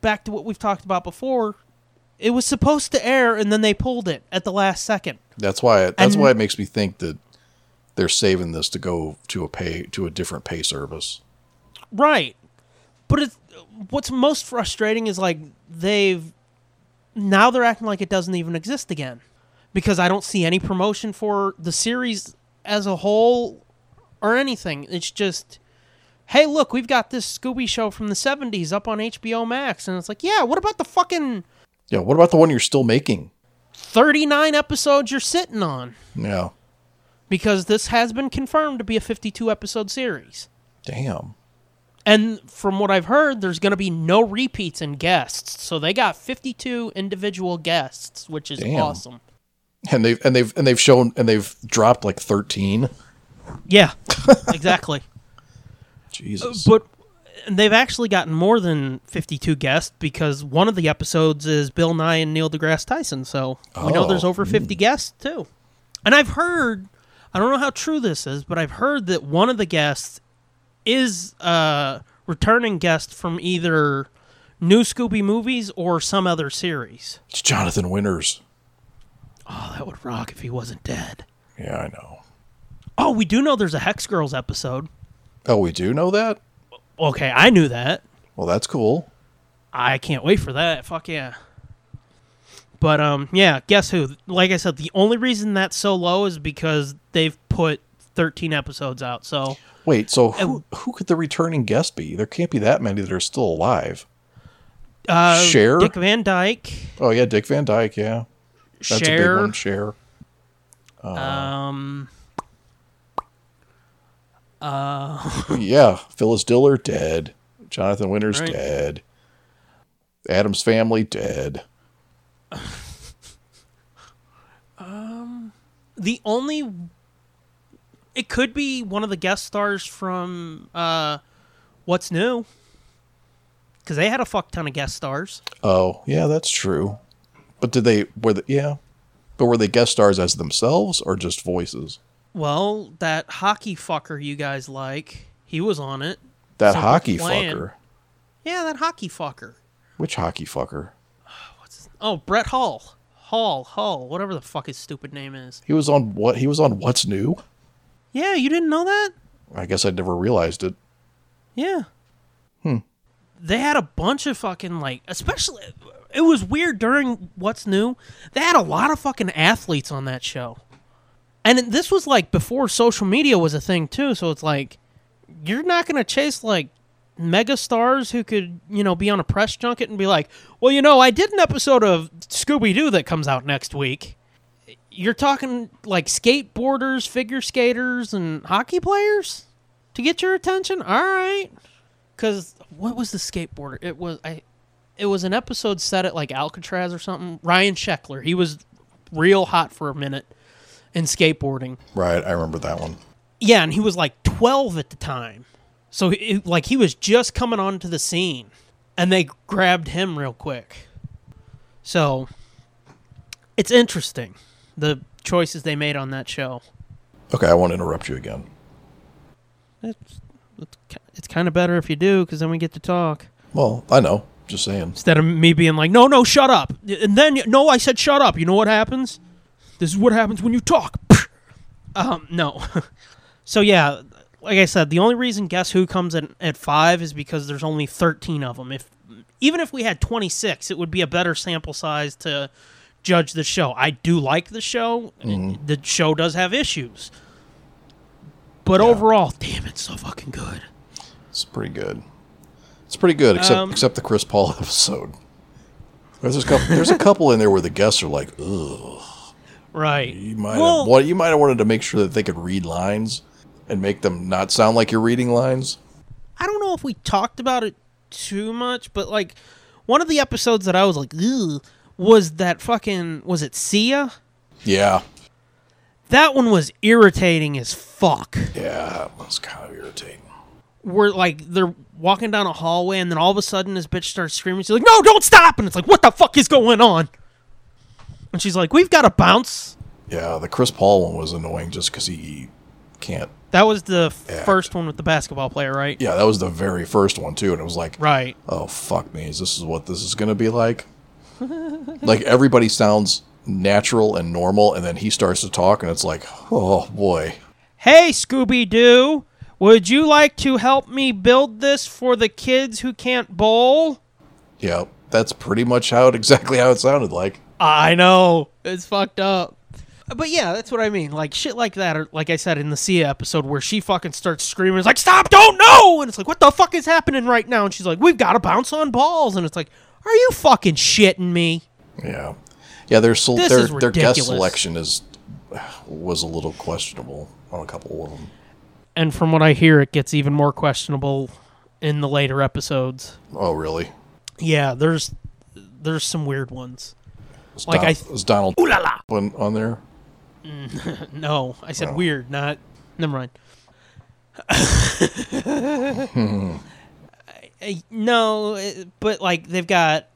back to what we've talked about before, it was supposed to air and then they pulled it at the last second. That's why. That's And- why it makes me think that they're saving this to go to a pay to a different pay service. Right. But it's, what's most frustrating is like they've now they're acting like it doesn't even exist again because I don't see any promotion for the series as a whole or anything. It's just hey, look, we've got this Scooby show from the 70s up on HBO Max and it's like, yeah, what about the fucking Yeah. What about the one you're still making? 39 episodes you're sitting on? Yeah. Because this has been confirmed to be a 52 episode series. Damn. And from what I've heard, there's going to be no repeats and guests. So they got 52 individual guests, which is Damn. awesome. And they've and they've and they've shown and they've dropped like thirteen. Yeah, exactly. Jesus. But and they've actually gotten more than 52 guests because one of the episodes is Bill Nye and Neil deGrasse Tyson. So we know there's Oh, over 50 hmm. guests too. And I've heard, I don't know how true this is, but I've heard that one of the guests is a returning guest from either new Scooby movies or some other series. it's Jonathan Winters. Oh, that would rock if he wasn't dead. Yeah, I know. Oh, we do know there's a Hex Girls episode. Oh, we do know that. Okay, I knew that. Well, that's cool. I can't wait for that. Fuck yeah. But um yeah, guess who? Like I said, the only reason that's so low is because they've put 13 episodes out. So Wait, so who who could the returning guest be? There can't be that many that are still alive. uh Cher? Dick Van Dyke, Oh yeah, Dick Van Dyke. Yeah, that's a big one. Cher. um Yeah, Phyllis Diller dead. Jonathan Winters Right. dead. Adam's family dead. Um, the only it could be one of the guest stars from uh What's New? Cuz they had a fuck ton of guest stars. Oh yeah, that's true. But did they were the yeah? But were they guest stars as themselves or just voices? Well, that hockey fucker you guys like, he was on it. That Simple hockey Plan. fucker. Yeah, that hockey fucker. Which hockey fucker? Oh, Brett Hall. Hall, Hall, whatever the fuck his stupid name is. He was on what? He was on What's New? Yeah, you didn't know that? I guess I never realized it. Yeah. Hmm. They had a bunch of fucking like, especially it was weird during What's New. They had a lot of fucking athletes on that show. And this was like before social media was a thing too, so it's like you're not going to chase like mega stars who could, you know, be on a press junket and be like, "Well, you know, I did an episode of Scooby Doo that comes out next week." You're talking like skateboarders, figure skaters, and hockey players to get your attention. All right, because what was the skateboarder? It was I. It was an episode set at like Alcatraz or something. Ryan Sheckler. He was real hot for a minute in skateboarding. Right, I remember that one. Yeah, and he was like 12 at the time. So he, like he was just coming onto the scene and they grabbed him real quick. So it's interesting the choices they made on that show. Okay, I won't interrupt you again. It's it's, it's kind of better if you do cuz then we get to talk Well, I know. Just saying. instead of me being like, "No, no, shut up." And then no, I said shut up. You know what happens? This is what happens when you talk. Um, no. so yeah, like I said, the only reason Guess Who comes in at five is because there's only 13 of them. If even if we had 26, it would be a better sample size to judge the show. I do like the show. The show does have issues, but overall, damn, it's so fucking good. It's pretty good. It's pretty good, except Um, except the Chris Paul episode. There's a couple. There's a couple in there where the guests are like, "Ugh." Right. You might Well- have. Well, you might have wanted to make sure that they could read lines and make them not sound like you're reading lines. I don't know if we talked about it too much, but like one of the episodes that I was like, Ugh, was that fucking was it Sia? Yeah, That one was irritating as fuck. yeah, that was kind of irritating. We're like they're walking down a hallway, and then all of a sudden this bitch starts screaming. She's like, "No, don't stop!" And it's like, "What the fuck is going on?" And she's like, "We've got to bounce." Yeah, the Chris Paul one was annoying just because he can't. That was the Yeah. first one with the basketball player, right? Yeah, that was the very first one too, and it was like, Right. oh fuck me, is this is what this is gonna be like? like everybody sounds natural and normal, and then he starts to talk, and it's like, oh boy, Hey, Scooby Doo, would you like to help me build this for the kids who can't bowl? yeah, that's pretty much how it exactly how it sounded like. I know. It's fucked up. But yeah, that's what I mean. Like shit like that, or like I said in the Sia episode where she fucking starts screaming, it's like, stop, don't know! And it's like, what the fuck is happening right now? And she's like, we've got to bounce on balls. And it's like, are you fucking shitting me? Yeah, yeah, their sel- This their their guest selection is was a little questionable on a couple of them. And from what I hear, it gets even more questionable in the later episodes. Oh really? Yeah, there's there's some weird ones. Was Like Don- I th- was Donald Ooh la la! on, on there? No, I said Oh. weird, not. Never mind. I- no, it- but like they've got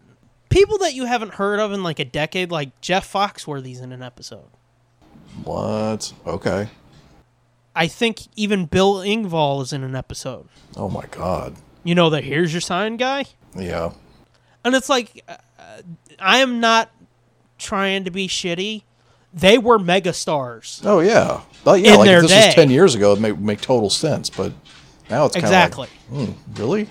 people that you haven't heard of in like a decade, like Jeff Foxworthy's in an episode. What? Okay. I think even Bill Engvall is in an episode. Oh my god. You know the "Here's Your Sign" guy, Yeah. and it's like uh, I am not trying to be shitty. They were megastars. Oh yeah. Yeah. In like their if this day. was ten years ago, it make make total sense. But now it's kind of Exactly. Like, hmm, really?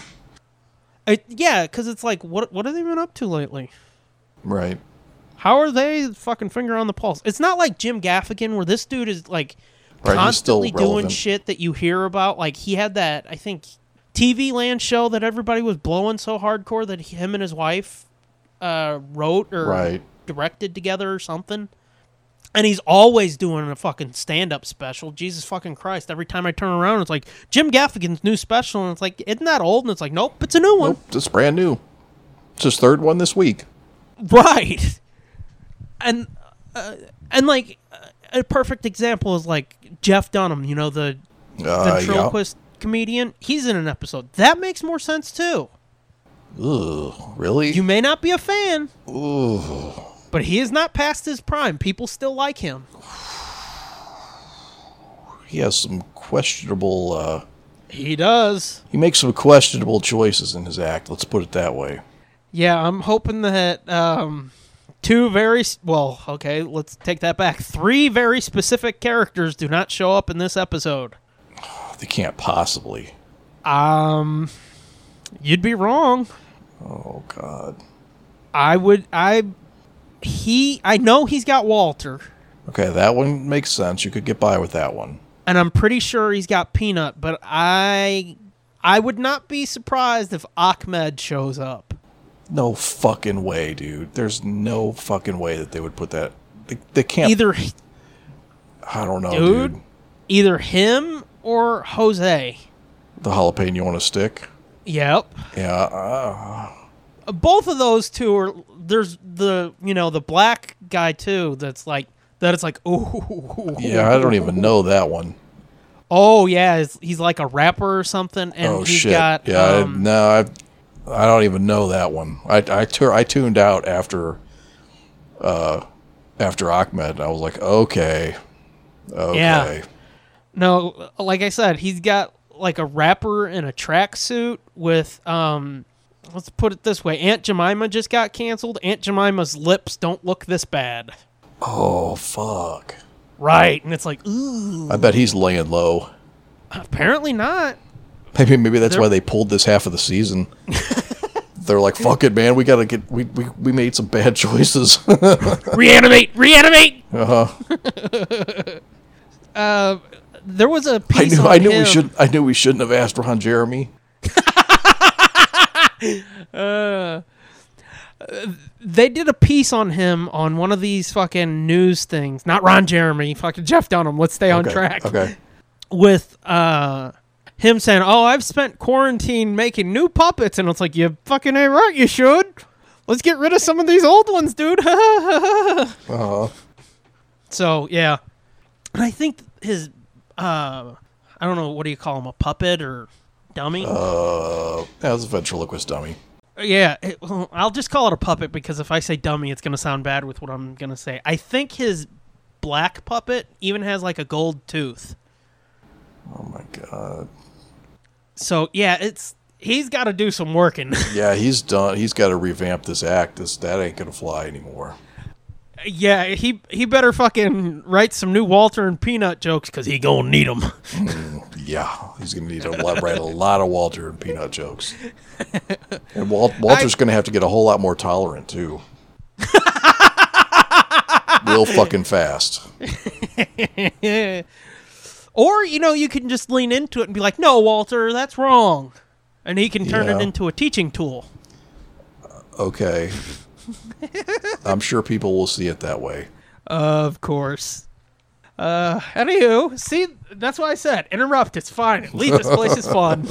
Uh, yeah, because it's like, what what have they been up to lately? Right. How are they fucking finger on the pulse? It's not like Jim Gaffigan where this dude is like Right, constantly doing relevant. shit that you hear about. Like he had that I think TV Land show that everybody was blowing so hardcore that him and his wife uh, wrote or Right. Directed together or something. And he's always doing a fucking stand up special. Jesus fucking Christ. Every time I turn around, it's like Jim Gaffigan's new special. And it's like, isn't that old? And it's like, nope, it's a new one. Nope. It's brand new. It's his third one this week. Right. And uh, and like a perfect example is like Jeff Dunham, you know the Uh, yeah. ventriloquist comedian. He's in an episode. That makes more sense too. Ugh. Really? You may not be a fan, Ugh. But he is not past his prime. People still like him. He has some questionable. Uh, He does. he makes some questionable choices in his act. Let's put it that way. Yeah, I'm hoping that um two very well, okay, let's take that back. Three very specific characters do not show up in this episode. They can't possibly. Um you'd be wrong. Oh God. I would I he I know he's got Walter Okay, that one makes sense. You could get by with that one. and I'm pretty sure he's got Peanut, but I I would not be surprised if Achmed shows up. No fucking way, dude. There's no fucking way that they would put that. They, they can't. Either I don't know, dude, dude. either him or Jose. The jalapeno on a stick. Yep. Yeah. Uh, both of those two are there's the you know the black guy too that's like that it's like oh yeah, I don't even know that one. oh yeah he's, he's like a rapper or something and oh he's shit. got yeah. I, um, no, I. I don't even know that one. I I, tur- I tuned out after. Uh, after Achmed, I was like, okay, okay. Yeah. no like I said he's got like a rapper in a tracksuit with um let's put it this way Aunt Jemima just got canceled Aunt Jemima's lips don't look this bad Oh fuck. right and it's like ooh I bet he's laying low. apparently not Maybe maybe that's They're- why they pulled this half of the season. They're like, "Fuck it, man. We gotta get. We we, we made some bad choices." reanimate reanimate uh huh. uh there was a piece I knew. I knew we should. I knew we shouldn't have asked Ron Jeremy. They did a piece on him on one of these fucking news things. Not Ron Jeremy, fucking Jeff Dunham. Let's stay on Okay, track. Okay. With uh him saying, "Oh, I've spent quarantine making new puppets," and it's like, "You fucking ain't right. You should. Let's get rid of some of these old ones, dude." Uh huh. so yeah, and I think his uh, I don't know what do you call him, a puppet or dummy. Uh, yeah, it's a ventriloquist dummy. Yeah, it, well, I'll just call it a puppet because if I say dummy, it's going to sound bad with what I'm going to say. I think his black puppet even has like a gold tooth. Oh my god. So yeah, it's he's got to do some working. Yeah, he's done. He's got to revamp this act. This that ain't gonna fly anymore. yeah, he he better fucking write some new Walter and Peanut jokes because he gonna need them. Yeah, he's gonna need to write a lot of Walter and Peanut jokes. And Walt, Walter's gonna have to get a whole lot more tolerant too. Real fucking fast. or you know, you can just lean into it and be like, "No, Walter, that's wrong," and he can turn Yeah. it into a teaching tool. Uh, okay. I'm sure people will see it that way. Of course. Uh, anywho, see, that's what I said. Interrupt. It's fine. At least this place is fun.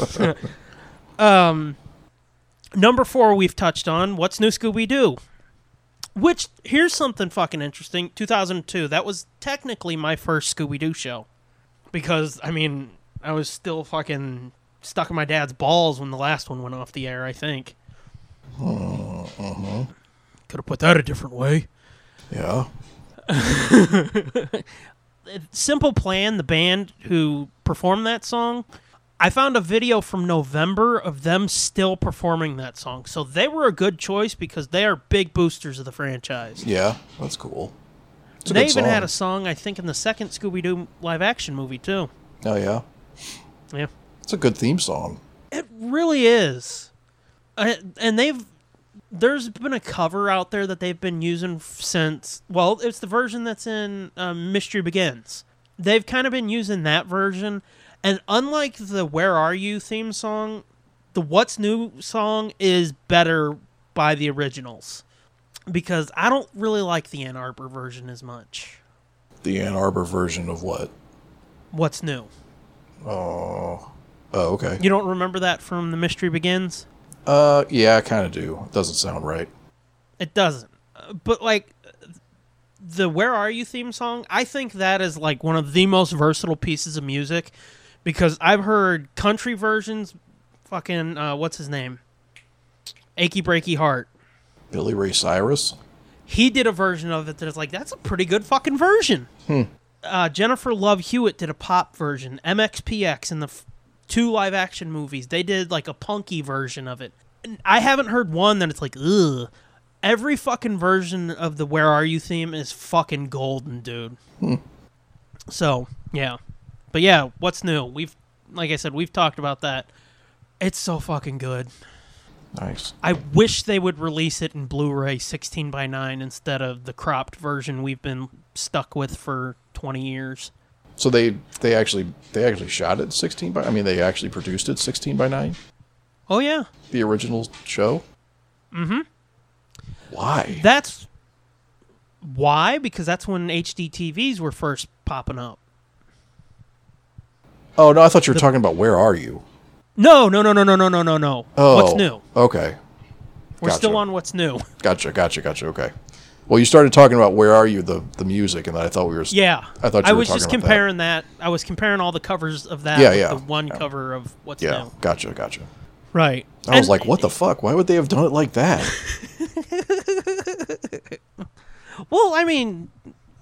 um, number four we've touched on. What's new, Scooby Doo? Which here's something fucking interesting. 2002. That was technically my first Scooby Doo show, because I mean I was still fucking stuck in my dad's balls when the last one went off the air. I think. Uh huh. Could have put that a different way. Yeah. Simple Plan, the band who performed that song, I found a video from November of them still performing that song. So they were a good choice because they are big boosters of the franchise. Yeah. That's cool. They even song. had a song, I think, in the second Scooby Doo live action movie, too. Oh yeah. Yeah. It's a good theme song. It really is. Uh, and they've. There's been a cover out there that they've been using since. Well, it's the version that's in um, Mystery Begins. They've kind of been using that version. And unlike the Where Are You theme song, the What's New song is better by the originals. Because I don't really like the Ann Arbor version as much. The Ann Arbor version of what? What's New? Oh. Oh, okay. You don't remember that from The Mystery Begins? Uh, yeah, I kind of do. It doesn't sound right. It doesn't. But like the Where Are You theme song, I think that is like one of the most versatile pieces of music because I've heard country versions fucking uh, what's his name? Achy Breaky Heart. Billy Ray Cyrus. He did a version of it that is like that's a pretty good fucking version. Uh, Jennifer Love Hewitt did a pop version. MXPX in the two live action movies, they did like a punky version of it. And I haven't heard one that it's like ugh. Every fucking version of the Where Are You theme is fucking golden, dude. Hmm. So yeah, but yeah, what's new? We've like I said, we've talked about that. It's so fucking good. Nice. I wish they would release it in Blu-ray 16 by 9 instead of the cropped version we've been stuck with for 20 years. So they they actually they actually shot it 16 by. I mean, they actually produced it 16 by 9. Oh yeah, The original show. Mm-hmm. Why? that's why because that's when HD TVs were first popping up. Oh no, I thought you were talking about Where Are You? No, no, no, no, no, no, no, no, no. Oh, What's new? Okay, We're gotcha. still on what's new. gotcha, gotcha, gotcha. Okay. Well, you started talking about Where Are You, the the music, and I thought we were. Yeah, I thought you were was just about that. comparing that. I was comparing all the covers of that. Yeah, yeah, The one yeah. cover of what's Yeah, new. gotcha, gotcha. Right. I was like, what the fuck? Why would they have done it like that? Well, I mean,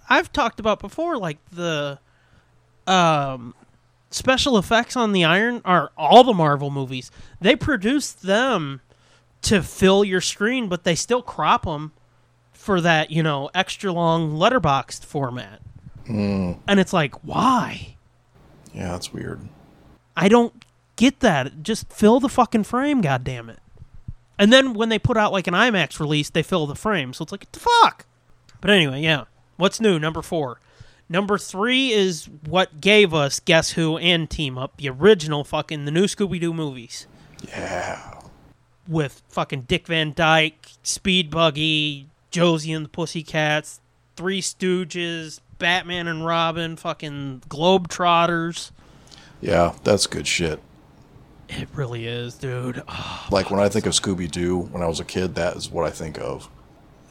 I've talked about before, like the um, special effects on the Iron are all the Marvel movies. They produce them to fill your screen, but they still crop them for that, you know, extra long letterboxed format. Hmm. And it's like, why? yeah, that's weird. I don't get that. Just fill the fucking frame, God damn it. And then when they put out like an IMAX release, they fill the frame. So it's like, what the fuck? But anyway, yeah. What's new? Number four. Number three is what gave us Guess Who and Team Up, the original fucking the new Scooby Doo movies Yeah. with fucking Dick Van Dyke, Speed Buggy, Josie and the Pussycats, Three Stooges, Batman and Robin, fucking Globetrotters. Yeah, that's good shit. It really is, dude. Like when I think of Scooby Doo when I was a kid, that is what I think of.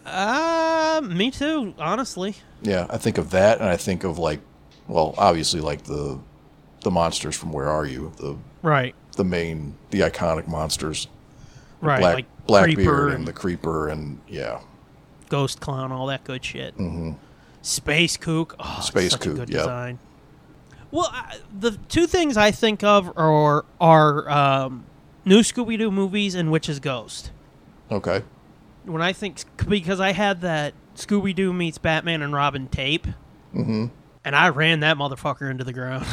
Uh, me too, honestly. Yeah, I think of that, and I think of like, well, obviously like the the monsters from Where Are You, the Right. the main, the iconic monsters. right, Black like Blackbeard Creeper and the Creeper and yeah, Ghost Clown, all that good shit. Mm-hmm. Space Kook, oh, Space such Kook, a good yep. design. Well, I, the two things I think of are are um, new Scooby Doo movies and Witch's Ghost. okay, When I think because I had that Scooby Doo meets Batman and Robin tape, mm-hmm. and I ran that motherfucker into the ground.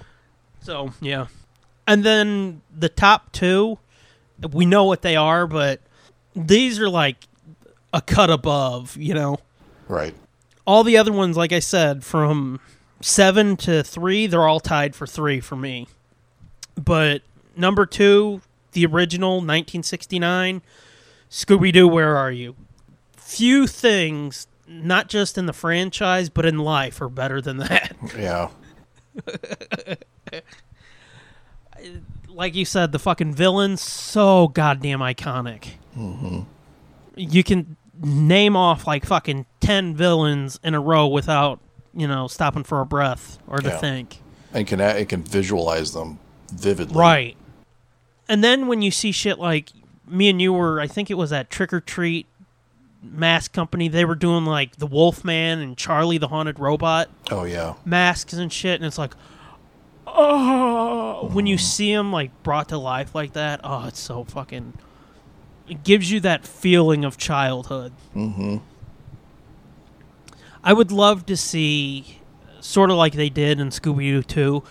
so yeah, and then the top two, we know what they are, but these are like a cut above, you know. right, All the other ones, like I said, from seven to three, they're all tied for three for me. But number two, the original 1969, Scooby Doo, Where Are You? Few things, not just in the franchise, but in life, are better than that. yeah, like you said, the fucking villain's so goddamn iconic. Mm-hmm. You can name off like fucking 10 villains in a row without, you know, stopping for a breath or to Yeah. think. and can it can visualize them vividly. Right. And then when you see shit like me and you were, I think it was that Trick or Treat mask company, they were doing like the Wolfman and Charlie the Haunted Robot Oh yeah, masks and shit, and it's like, oh, when you see them like brought to life like that, oh, it's so fucking. It gives you that feeling of childhood. mm-hmm. I would love to see, sort of like they did in Scooby Doo 2,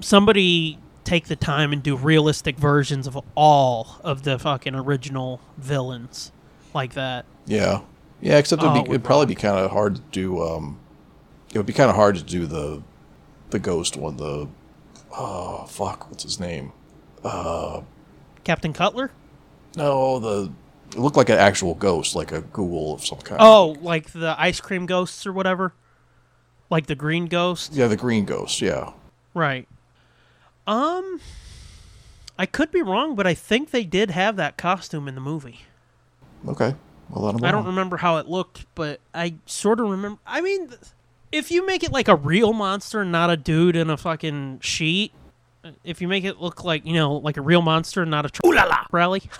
somebody take the time and do realistic versions of all of the fucking original villains like that. yeah, yeah. Except it'd, Oh, be, it would probably be kind of hard to do. Um, it would be kind of hard to do the the ghost one. The oh fuck, what's his name? Captain Cutler? No, the it looked like an actual ghost, like a ghoul of some kind. Oh, like the ice cream ghosts or whatever? Like the green ghost? yeah, the green ghost. Yeah, Right. Um I could be wrong, but I think they did have that costume in the movie. okay. Well, let 'em I don't remember how it looked, but I sort of remember. I mean, if you make it like a real monster, and not a dude in a fucking sheet, if you make it look like you know, like a real monster, not a tr- ooh la la rally,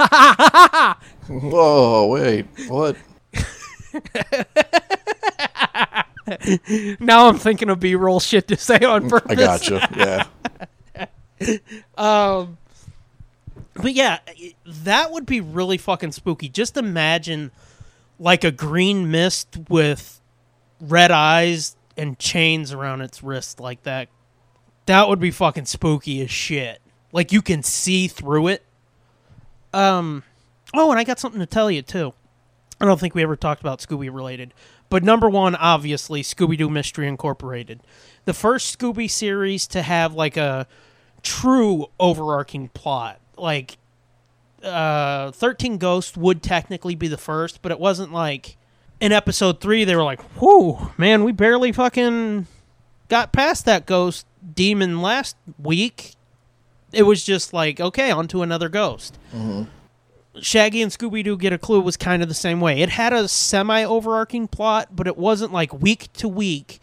Whoa, wait, what? now I'm thinking of B-roll shit to say on purpose. I gotcha. Yeah, um, But yeah, that would be really fucking spooky. Just imagine like a green mist with red eyes and chains around its wrist like that. That would be fucking spooky as shit. Like you can see through it. Um oh, and I got something to tell you too. I don't think we ever talked about Scooby related. But number one, obviously, Scooby Doo Mystery Incorporated. The first Scooby series to have like a true overarching plot. Like uh 13 Ghosts would technically be the first, but it wasn't like in episode 3 they were like, "Whoo, man, we barely fucking got past that ghost demon last week." It was just like, "Okay, on to another ghost." Shaggy and Scooby Doo Get a Clue was kind of the same way. It had a semi overarching plot, but it wasn't like week to week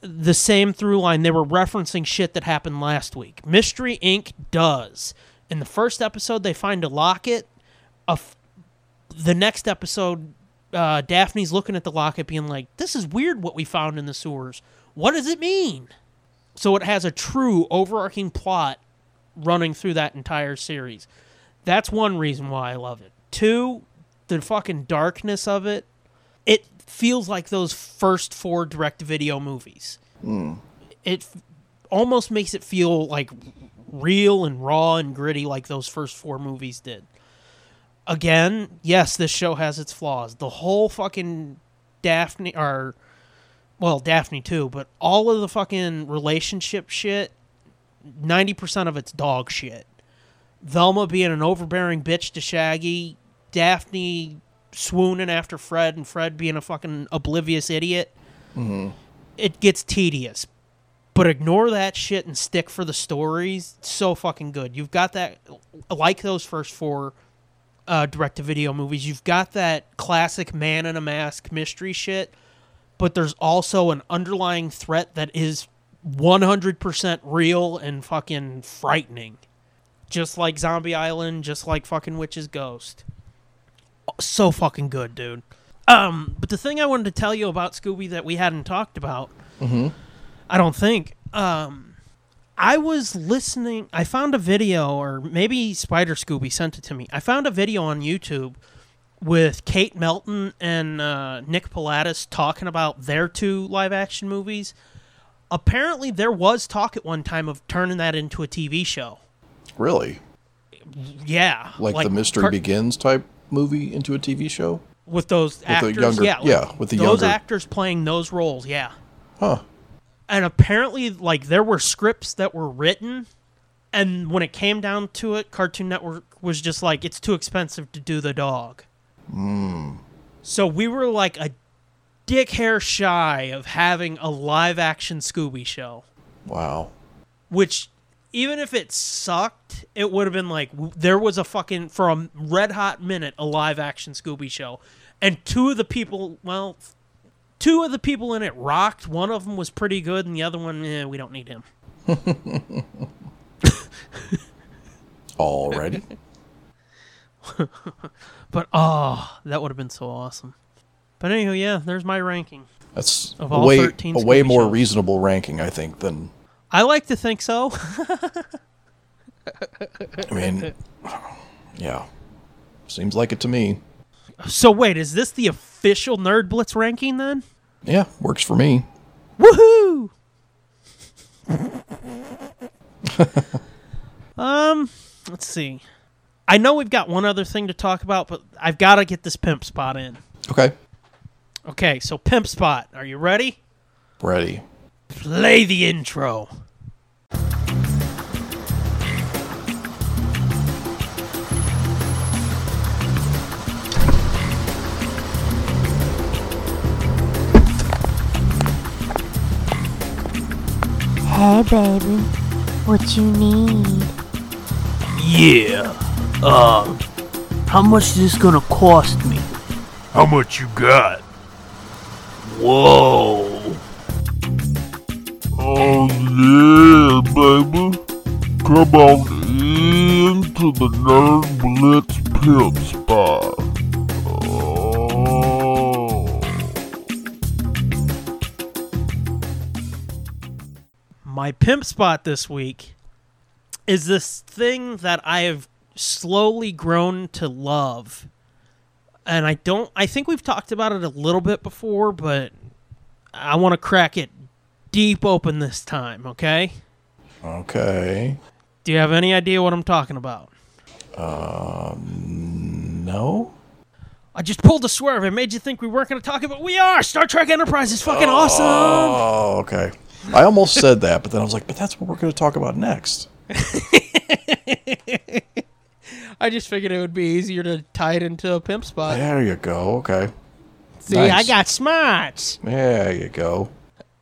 the same through line. They were referencing shit that happened last week. Mystery Inc. does. In the first episode, they find a locket. A f- the next episode, uh, Daphne's looking at the locket, being like, "This is weird. What we found in the sewers. What does it mean?" So it has a true overarching plot running through that entire series. That's one reason why I love it. Two, the fucking darkness of it. It feels like those first four direct video movies. Hmm. It f- almost makes it feel like real and raw and gritty like those first four movies did. Again, yes, this show has its flaws. The whole fucking Daphne or well, Daphne too, but all of the fucking relationship shit, 90% of it's dog shit. Velma being an overbearing bitch to Shaggy, Daphne swooning after Fred, and Fred being a fucking oblivious idiot. It gets tedious. But ignore that shit and stick for the stories. It's so fucking good. You've got that, like those first four uh, direct to video movies, you've got that classic man in a mask mystery shit, but there's also an underlying threat that is 100% real and fucking frightening. Just like Zombie Island, just like fucking Witch's Ghost. So fucking good, dude. Um, but the thing I wanted to tell you about Scooby that we hadn't talked about, I don't think. Um, I was listening. I found a video, or maybe Spider Scooby sent it to me. I found a video on YouTube with Kate Melton and uh, Nick Palatas talking about their two live action movies. Apparently, there was talk at one time of turning that into a TV show. Really? Yeah, Like, the Mystery Begins type movie into a TV show? with those the actors. younger- yeah, like yeah, with the those younger- actors playing those roles. Yeah, Huh. and apparently, like there were scripts that were written, and when it came down to it, Cartoon Network was just like, "It's too expensive to do the dog." So we were like a dick hair shy of having a live action Scooby show, Wow. which even if it sucked, it would have been like there was a fucking for a red hot minute a live action Scooby show, and two of the people, well, two of the people in it rocked. One of them was pretty good, and the other one, eh, we don't need him. Already? But oh, that would have been so awesome. But anywho, yeah, there's my ranking. That's Of a all way, 13 a way more shows. reasonable ranking, I think, than I like to think so. I mean, yeah. Seems like it to me. so wait, is this the official Nerd Blitz ranking then? Yeah, works for me. Woohoo! um, let's see. I know we've got one other thing to talk about, but I've got to get this pimp spot in. Okay. Okay, so pimp spot. Are you ready? Ready. Play the intro. Hey, baby. What you need? Yeah. Uh, how much is this gonna cost me? How much you got? Whoa. Oh yeah, baby. Come on into the Nerd Blitz Pimp Spot. Oh. My pimp spot this week is this thing that I have slowly grown to love. And I don't I think we've talked about it a little bit before, but I want to crack it deep open this time, okay? Okay. Do you have any idea what I'm talking about? Um no? I just pulled a swerve and made you think we weren't going to talk about. We are. Star Trek Enterprise is fucking awesome. Oh, okay. I almost said that, but then I was like, but that's what we're going to talk about next. I just figured it would be easier to tie it into a pimp spot. There you go. Okay. See, I got smarts. There you go.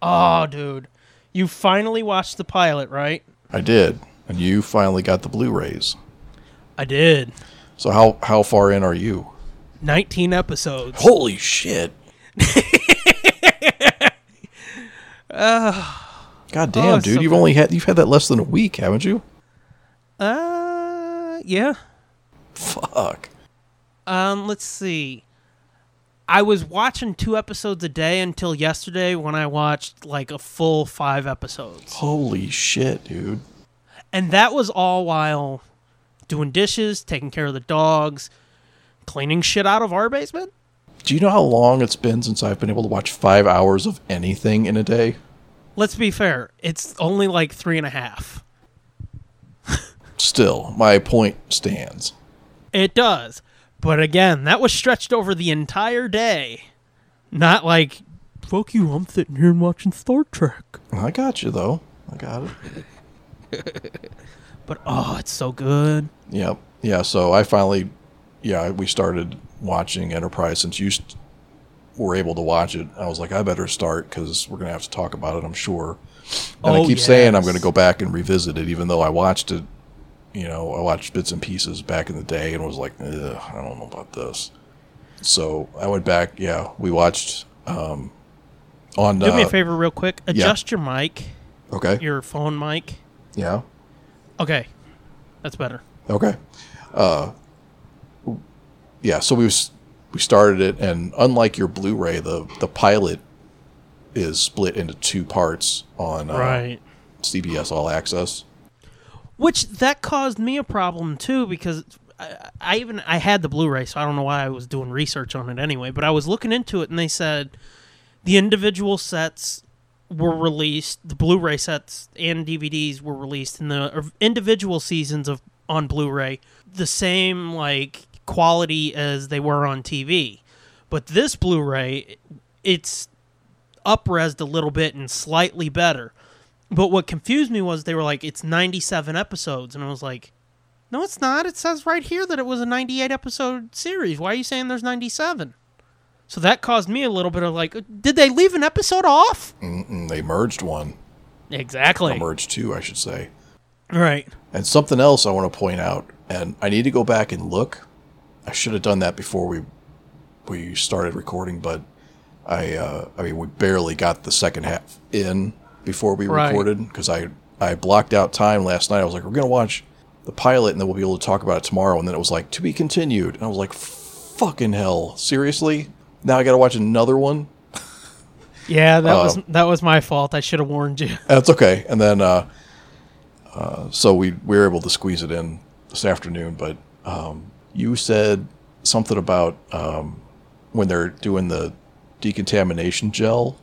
Oh, dude, you finally watched the pilot, right? I did. And you finally got the Blu-rays. I did. So how how far in are you? 19 episodes. Holy shit. God damn, Oh, dude. so you've only had you've had that less than a week, haven't you? Uh, yeah. Fuck. Um, let's see. I was watching two episodes a day until yesterday when I watched like a full five episodes. Holy shit, dude. And that was all while doing dishes, taking care of the dogs, cleaning shit out of our basement. Do you know how long it's been since I've been able to watch five hours of anything in a day? Let's be fair, it's only like three and a half. Still, my point stands. It does. But again, that was stretched over the entire day. Not like, fuck you, I'm sitting here and watching Star Trek. I got you though. I got it. But oh, it's so good. Yep. Yeah. So I finally, yeah, we started watching Enterprise since you st- were able to watch it. I was like, I better start because we're gonna have to talk about it. I'm sure. And I Oh, keep saying I'm gonna go back and revisit it, even though I watched it. You know, I watched bits and pieces back in the day and was like, I don't know about this. So I went back. Yeah, we watched um, on. Do me a uh, favor, real quick. Adjust your mic. Okay. your phone mic. Yeah. Okay, that's better. Okay. Uh, yeah. So we was, we started it, and unlike your Blu-ray, the the pilot is split into two parts on uh, CBS All Access. Which that caused me a problem too because I, I even I had the Blu-ray, so I don't know why I was doing research on it anyway. But I was looking into it, and they said the individual sets were released, the Blu-ray sets and DVDs were released in the individual seasons of on Blu-ray the same like quality as they were on TV. But this Blu-ray, it's upresed a little bit and slightly better. But what confused me was they were like, it's 97 episodes. And I was like, no, it's not. It says right here that it was a 98 episode series. Why are you saying there's 97? So that caused me a little bit of like, did they leave an episode off? Mm-mm, they merged one, Exactly. or merged two, I should say. Right. And something else I want to point out, and I need to go back and look. I should have done that before we we started recording, but I uh, I mean we barely got the second half in before we Right. recorded because I I blocked out time last night. I was like, we're gonna watch the pilot and then we'll be able to talk about it tomorrow. And then it was like to be continued, and I was like, fucking hell, seriously? Now I got to watch another one. Yeah, that Uh, was that was my fault. I should have warned you. That's okay. And then, uh, uh, so we, we were able to squeeze it in this afternoon. But um, you said something about um, when they're doing the decontamination gel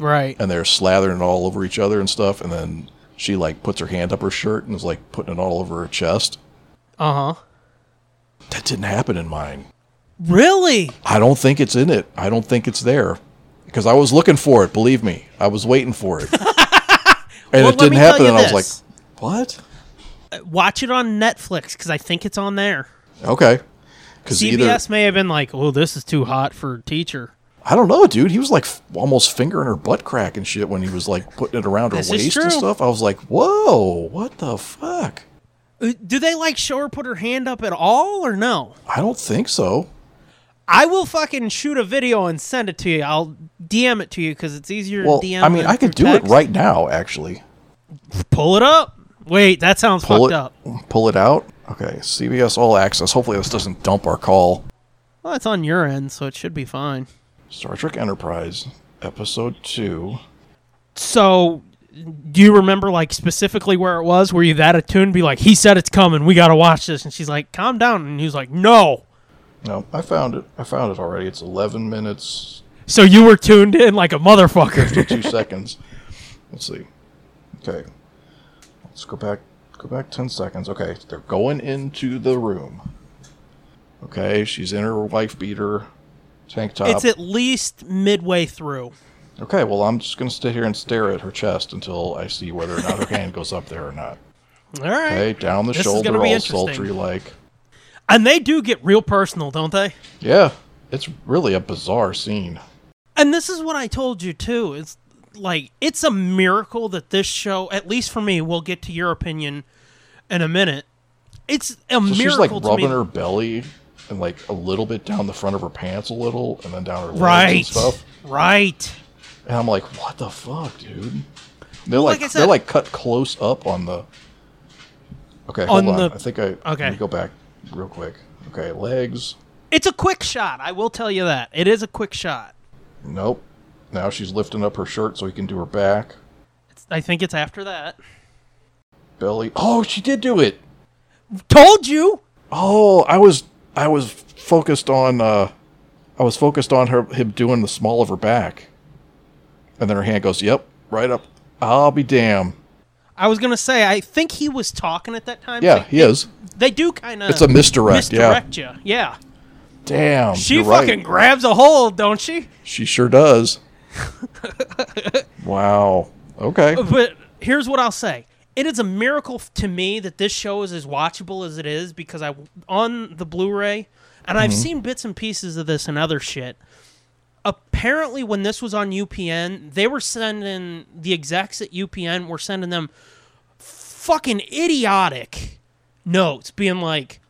Right. and they're slathering it all over each other and stuff. And then she like puts her hand up her shirt and is like putting it all over her chest. Uh huh. That didn't happen in mine. Really? I don't think it's in it. I don't think it's there because I was looking for it. Believe me, I was waiting for it, and Well, it didn't happen. And I was like, "What?" Watch it on Netflix because I think it's on there. Okay. Because CBS either may have been like, "Oh, this is too hot for teacher." I don't know, dude. He was like f- almost fingering her butt crack and shit when he was like putting it around her This waist and stuff. I was like, "Whoa, what the fuck?" Uh, Do they like show her put her hand up at all or no? I don't think so. I will fucking shoot a video and send it to you. I'll DM it to you because it's easier Well, to DM. I mean, I could do it right now. Actually, Pull it up. Wait, that sounds pull fucked it, up. pull it out. Okay, CBS All Access. Hopefully, this doesn't dump our call. Well, it's on your end, so it should be fine. Star Trek Enterprise, Episode Two. So, do you remember like specifically where it was? Were you that attuned? Be like, he said it's coming. We got to watch this. And she's like, calm down. And he's like, no. No, I found it. I found it already. It's 11 minutes, So you were tuned in like a motherfucker. two seconds. Let's see. Okay, let's go back. Go back 10 seconds. Okay, they're going into the room. Okay, she's in her wife beater, tank top. it's at least midway through. Okay, well, I'm just gonna sit here and stare at her chest until I see whether or not her hand goes up there or not. All right. Okay, down the This shoulder, all sultry like. And they do get real personal, don't they? Yeah, it's really a bizarre scene. And this is what I told you too. It's like it's a miracle that this show, at least for me, we'll get to your opinion in a minute. It's a So miracle she's like to rubbing her belly and like a little bit down the front of her pants a little, and then down her legs right, and stuff. right. And I'm like, what the fuck, dude? They're Well, like, like said- they're like cut close up on the. Okay, On hold on. the- I think I Okay. Let me go back real quick. Okay, legs. It's a quick shot. I will tell you that it is a quick shot. Nope. Now she's lifting up her shirt so he can do her back. It's, I think it's after that. Belly. Oh, she did do it. Told you. Oh, I was I was focused on uh I was focused on her him doing the small of her back. And then her hand goes, "Yep, right up. I'll be damn." I was gonna say. I think he was talking at that time. Yeah, They- he is. They do kind of. It's a misdirect, yeah. You. Yeah. Damn. She fucking right. grabs a hold, don't she? She sure does. wow. Okay. But here's what I'll say. It is a miracle to me that this show is as watchable as it is because I on the Blu-ray and I've mm-hmm. seen bits and pieces of this and other shit. Apparently when this was on UPN, they were sending the execs at UPN were sending them fucking idiotic notes being like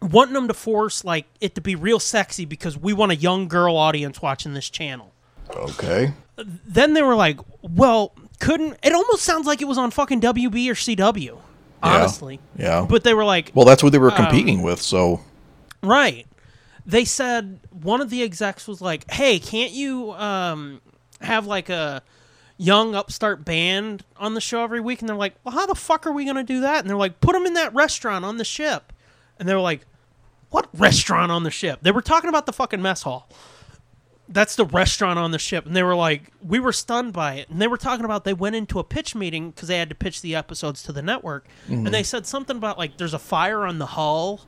wanting them to force like it to be real sexy because we want a young girl audience watching this channel Okay. then they were like, well, couldn't. It almost sounds like it was on fucking WB or CW. Honestly, Yeah. but they were like, well, that's what they were Um, competing with. So Right. They said one of the execs was like, "Hey, can't you um, have like a young upstart band on the show every week?" And they're like, "Well, how the fuck are we gonna do that?" And they're like, "Put them in that restaurant on the ship." And they were like, "What restaurant on the ship?" They were talking about the fucking mess hall. That's the restaurant on the ship, and they were like, we were stunned by it, and they were talking about they went into a pitch meeting because they had to pitch the episodes to the network, and they mm-hmm. said something about like there's a fire on the hull,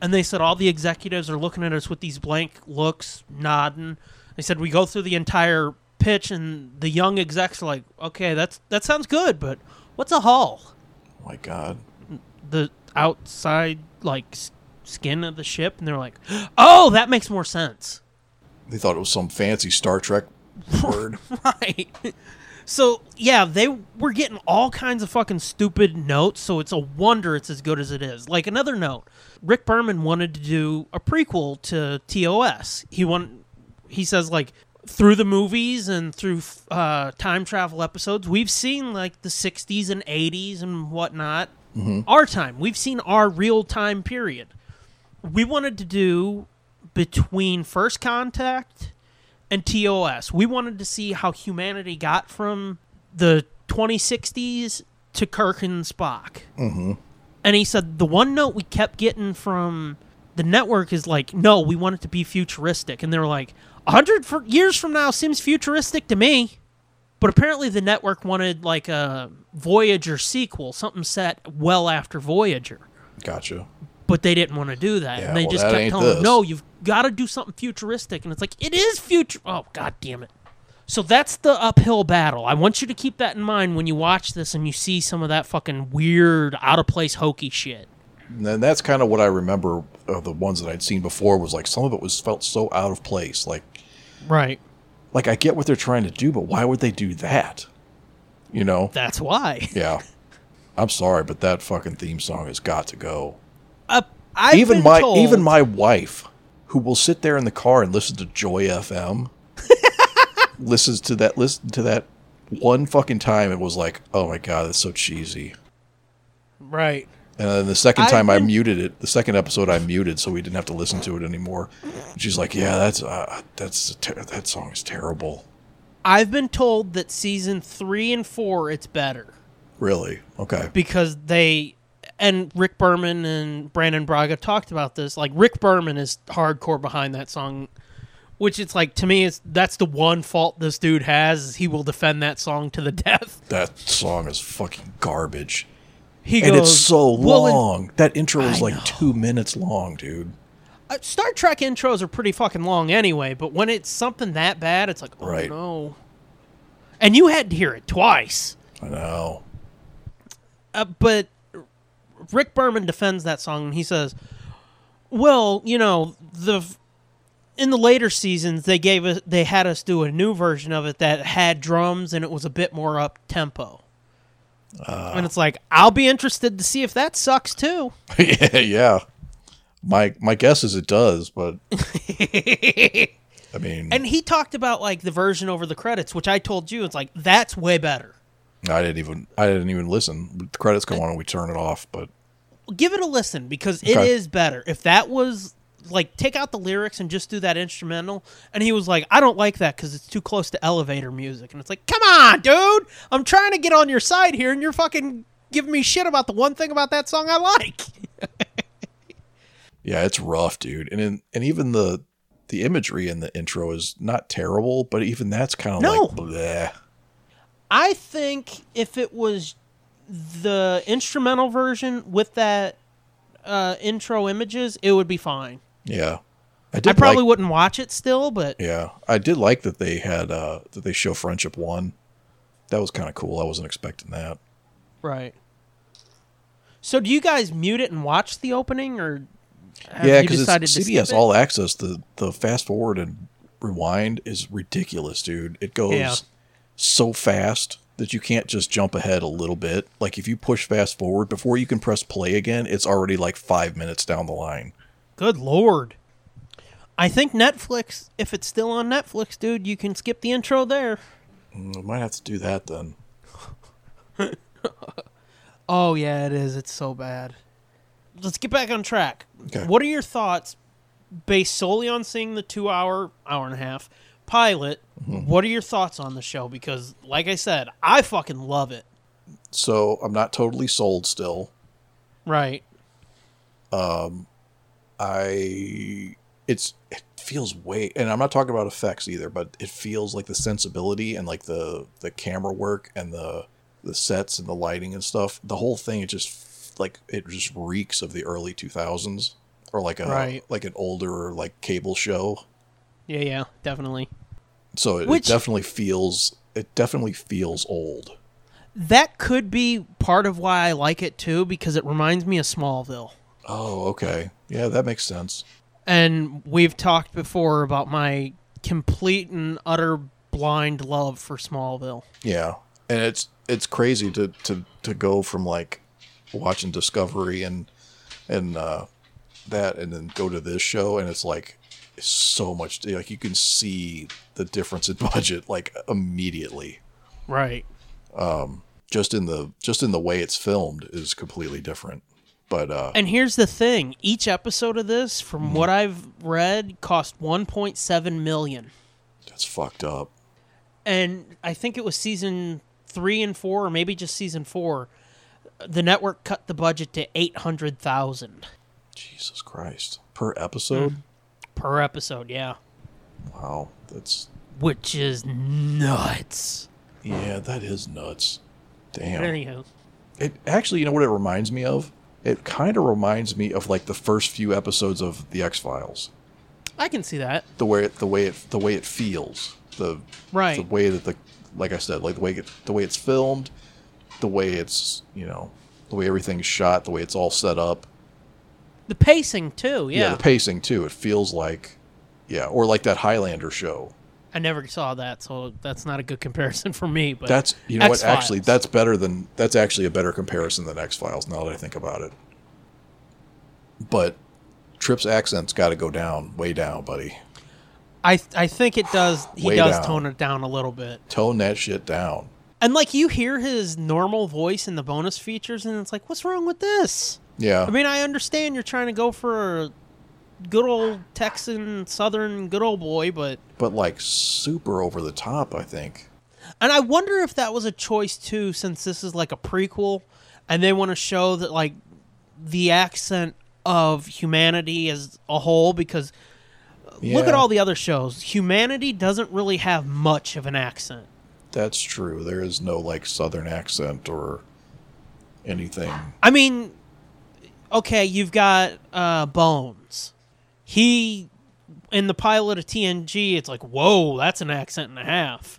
and they said all the executives are looking at us with these blank looks, nodding. They said we go through the entire pitch, and the young execs are like, okay, that's that sounds good, but what's a hull? Oh my God. The outside like skin of the ship, and they're like, oh, that makes more sense. They thought it was some fancy Star Trek word. Right. So yeah, they were getting all kinds of fucking stupid notes. So it's a wonder it's as good as it is. Like another note, Rick Berman wanted to do a prequel to TOS. He want, he says like through the movies and through uh, time travel episodes, we've seen like the '60s and '80s and whatnot. Our time, we've seen our real time period. We wanted to do between First Contact and TOS. We wanted to see how humanity got from the 2060s to Kirk and Spock. Mm-hmm. And he said the one note we kept getting from the network is like, no, we want it to be futuristic. And they were like, 100 for years from now seems futuristic to me. But apparently the network wanted like a Voyager sequel, something set well after Voyager Gotcha. but they didn't want to do that. Yeah, and they well, just kept telling them, no, you've got to do something futuristic. And it's like, it is future. Oh, god damn it. So that's the uphill battle. I want you to keep that in mind when you watch this and you see some of that fucking weird, out of place, hokey shit. And that's kind of what I remember of the ones that I'd seen before was like some of it was felt so out of place. Like Right. like I get what they're trying to do, but why would they do that? You know? That's why. Yeah. I'm sorry, but that fucking theme song has got to go. Uh, I've even my told- even my wife, who will sit there in the car and listen to Joy FM, listens to that listen to that one fucking time and was like, "Oh my god, that's so cheesy." Right. And then the 2nd time I been- muted it, the second episode I muted so we didn't have to listen to it anymore. And she's like, "Yeah, that's uh, that's ter- that song is terrible." I've been told that season three and four, it's better. Really? Okay. because they and Rick Berman and Brannon Braga talked about this. Like Rick Berman is hardcore behind that song, which it's like to me is that's the one fault this dude has. Is he will defend that song to the death. That song is fucking garbage. He And goes it's so "Well, and- long. that intro is I like know. 2 minutes long, dude. uh, Star Trek intros are pretty fucking long anyway, but when it's something that bad, it's like oh Right. no. And you had to hear it twice. I know. Uh, but Rick Berman defends that song and he says, "Well, you know, the in the later seasons they gave us they had us do a new version of it that had drums and it was a bit more up tempo." Uh. and it's like, I'll be interested to see if that sucks too. yeah, yeah. My my guess is it does, but I mean, And he talked about like the version over the credits, which I told you it's like that's way better. I didn't even I didn't even listen. The credits come on and we turn it off, but give it a listen because it Okay. is better. If that was like take out the lyrics and just do that instrumental, and he was like, I don't like that because it's too close to elevator music, and it's like, come on, dude, I'm trying to get on your side here, and you're fucking giving me shit about the one thing about that song I like. yeah, it's rough, dude. And in, and even the the imagery in the intro is not terrible, but even that's kind of No. like bleh. I think if it was the instrumental version with that uh, intro images, it would be fine. Yeah. I I probably like, wouldn't watch it still, but Yeah. I did like that they had uh that they show Friendship 1. That was kind of cool. I wasn't expecting that. Right. So do you guys mute it and watch the opening, or have yeah, because CBS? All Access. The the fast forward and rewind is ridiculous, dude. It goes Yeah. so fast that you can't just jump ahead a little bit. Like if you push fast forward before you can press play again, it's already like five minutes down the line. Good lord. I think Netflix, if it's still on Netflix, dude, you can skip the intro there. Mm, I might have to do that then. Oh yeah, it is. It's so bad. Let's get back on track. Okay. What are your thoughts, based solely on seeing the two-hour, hour and a half pilot? Mm-hmm. What are your thoughts on the show? Because, like I said, I fucking love it. So I'm not totally sold still. Right. Um, I it's it feels way and I'm not talking about effects either, but it feels like the sensibility and like the the camera work and the the sets and the lighting and stuff. The whole thing it just like it just reeks of the early 2000s or like a Right. like an older like cable show. Yeah, yeah, definitely. So it, Which- it definitely feels it definitely feels old. That could be part of why I like it too, because it reminds me of Smallville. Oh, okay. Yeah, that makes sense. And we've talked before about my complete and utter blind love for Smallville. Yeah, and it's it's crazy to to to go from like watching Discovery and and uh, that, and then go to this show, and it's like so much like you can see the difference in budget like immediately. Right. um Just in the just in the way it's filmed is completely different. But uh, And here's the thing: each episode of this, from what I've read, cost 1.7 million, that's fucked up. and I think it was season three and four, or maybe just season four. The network cut the budget to 800,000 Jesus Christ per episode. Per episode. Yeah, Wow, that's which is nuts. yeah, that is nuts. Damn. Anyhow, It actually, you know what it reminds me of? It kind of reminds me of like the first few episodes of the X Files. I can see that. The way it, the way it, the way it feels, the Right. the way that the, like I said, like the way it, the way it's filmed, the way it's you know, the way everything's shot, the way it's all set up. The pacing too. Yeah, yeah. the pacing too. It feels like, yeah, or like that Highlander show. I never saw that, so that's not a good comparison for me. But That's you know what? X-Files. Actually, that's better than that's actually a better comparison than X Files. Now that I think about it, but Trip's accent's got to go down, way down, buddy. I I think it does. He Way does down. tone it down a little bit. Tone that shit down. And like you hear his normal voice in the bonus features, and it's like, what's wrong with this? Yeah, I mean, I understand you're trying to go for a good old Texan Southern good old boy, but but like super over the top. I think. and I wonder if that was a choice too, since this is like a prequel, and they want to show that like the accent of humanity as a whole, because uh, look at all the other shows, humanity doesn't really have much of an accent. That's true. There is no like Southern accent or anything. I mean, okay, you've got uh, Bones. He in the pilot of TNG, it's like, whoa, that's an accent and a half.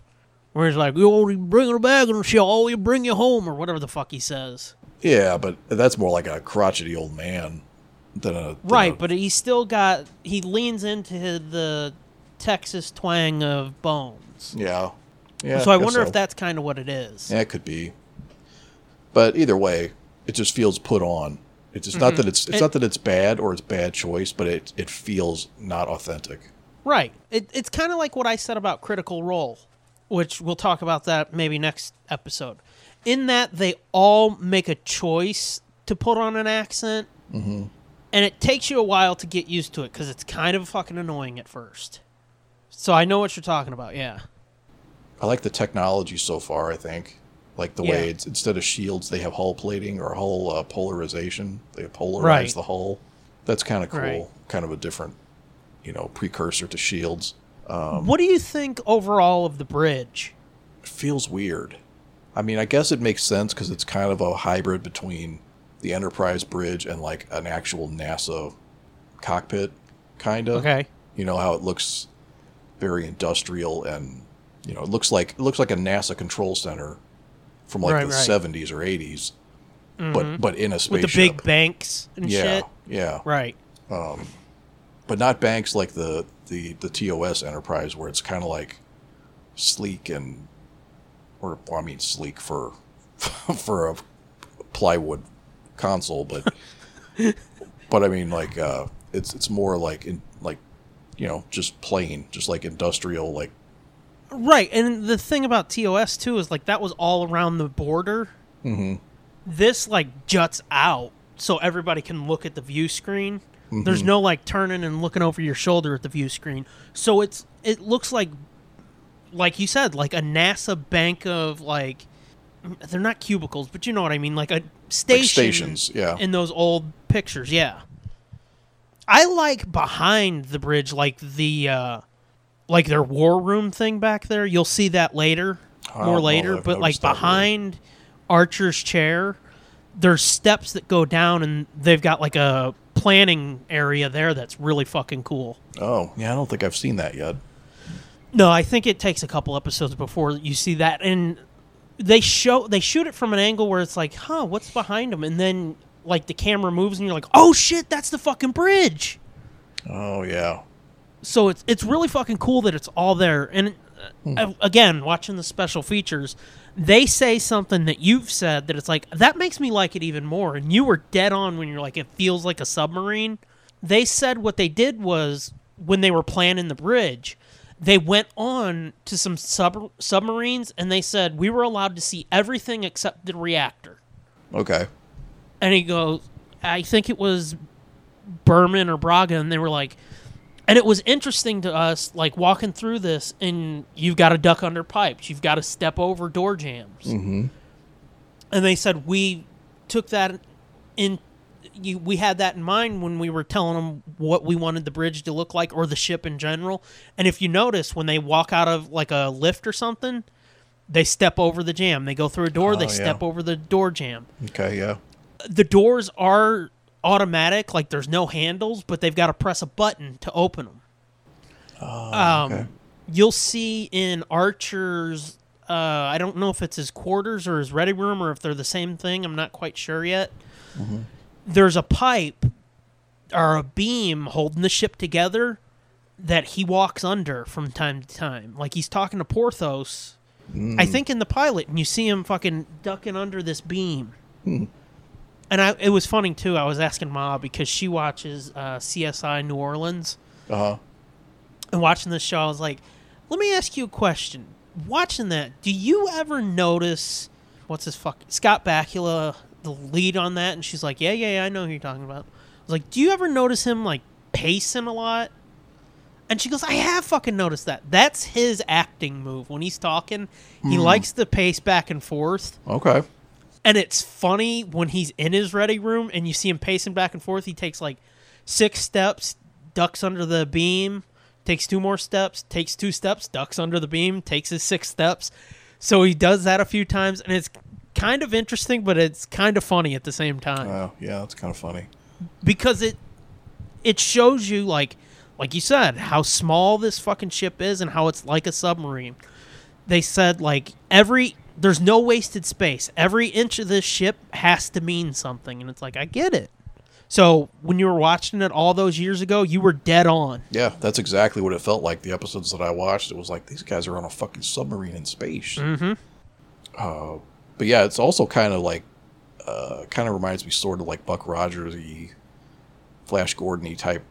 Where he's like, you only bring her back and she'll always bring you home, or whatever the fuck he says. Yeah, but that's more like a crotchety old man than a than Right, a- but he's still got he leans into the Texas twang of Bones. yeah, yeah. so I guess wonder so. if that's kind of what it is. Yeah, it could be. But either way, it just feels put on. It's just not that it's it's It- not that it's bad or it's bad choice, but it it feels not authentic. Right. It, it's kind of like what I said about Critical Role, which we'll talk about that maybe next episode. In that they all make a choice to put on an accent, mm-hmm. and it takes you a while to get used to it because it's kind of fucking annoying at first. So I know what you're talking about. Yeah. I like the technology so far. I think like the Yeah. way it's instead of shields, they have hull plating or hull uh, polarization. They polarize Right. the hull. That's kind of cool. Right. Kind of a different, you know, precursor to shields. Um, what do you think overall of the bridge? It feels weird. I mean, I guess it makes sense because it's kind of a hybrid between the Enterprise bridge and like an actual NASA cockpit, kind of. Okay. You know how it looks very industrial and you know it looks like it looks like a NASA control center from like Right, the right. seventies or 80s but but in a spaceship. With the big banks and yeah, shit. yeah, Right. but not banks like the the the TOS Enterprise where it's kind of like sleek and or well, I mean sleek for for a plywood console, but but I mean like uh, it's it's more like in like you know just plain, just like industrial, like Right, and the thing about TOS too is like that was all around the border, Mm-hmm. This like juts out so everybody can look at the view screen. There's no like turning and looking over your shoulder at the view screen. So it's it looks like like you said, like a NASA bank of like they're not cubicles, but you know what I mean, like a station stations, yeah. in those old pictures, yeah. I like behind the bridge, like the uh like their war room thing back there. You'll see that later, I more later. But like that really. behind Archer's chair, there's steps that go down, and they've got like a planning area there that's really fucking cool. Oh, yeah, I don't think I've seen that yet. No, I think it takes a couple episodes before you see that, and they show they shoot it from an angle where it's like, huh, what's behind them, and then like the camera moves, and you're like, oh shit, that's the fucking bridge. Oh, yeah. So it's it's really fucking cool that it's all there. And uh, again, watching the special features, they say something that you've said that it's like that makes me like it even more. And you were dead on when you're like it feels like a submarine. They said what they did was when they were planning the bridge, they went on to some sub- submarines and they said we were allowed to see everything except the reactor. Okay. And he goes, I think it was Berman or Braga, and they were like, and it was interesting to us, like walking through this, and you've got to duck under pipes, you've got to step over door jams, mm-hmm. and they said we took that in. You, we had that in mind when we were telling them what we wanted the bridge to look like or the ship in general. And if you notice, when they walk out of like a lift or something, they step over the jam. They go through a door, Oh, they yeah. step over the door jam Okay, yeah. the doors are automatic, like there's no handles, but they've got to press a button to open them. um, okay. You'll see in Archer's, uh, I don't know if it's his quarters or his ready room or if they're the same thing. I'm not quite sure yet. There's a pipe or a beam holding the ship together that he walks under from time to time. Like he's talking to Porthos, I think in the pilot, and you see him fucking ducking under this beam. And I, it was funny too. I was asking Ma because she watches uh, CSI New Orleans, Uh huh. and watching this show, I was like, "Let me ask you a question. Watching that, do you ever notice what's his fuck Scott Bakula, the lead on that?" And she's like, "Yeah, yeah, yeah I know who you're talking about." I was like, "Do you ever notice him like pacing a lot?" And she goes, "I have fucking noticed that. That's his acting move when he's talking. He likes to pace back and forth." Okay. And it's funny when he's in his ready room and you see him pacing back and forth. He takes like six steps, ducks under the beam, takes two more steps, takes two steps, ducks under the beam, takes his six steps. So he does that a few times, and it's kind of interesting, but it's kind of funny at the same time Oh, yeah, it's kind of funny. because it it shows you like like you said how small this fucking ship is and how it's like a submarine. They said like every there's no wasted space. Every inch of this ship has to mean something and it's like I get it. So when you were watching it all those years ago, you were dead on. Yeah, that's exactly what it felt like. The episodes that I watched, it was like these guys are on a fucking submarine in space. Mm-hmm. Uh, but yeah, it's also kind of like, uh, kind of reminds me sort of like Buck Rogers, y Flash Gordon type,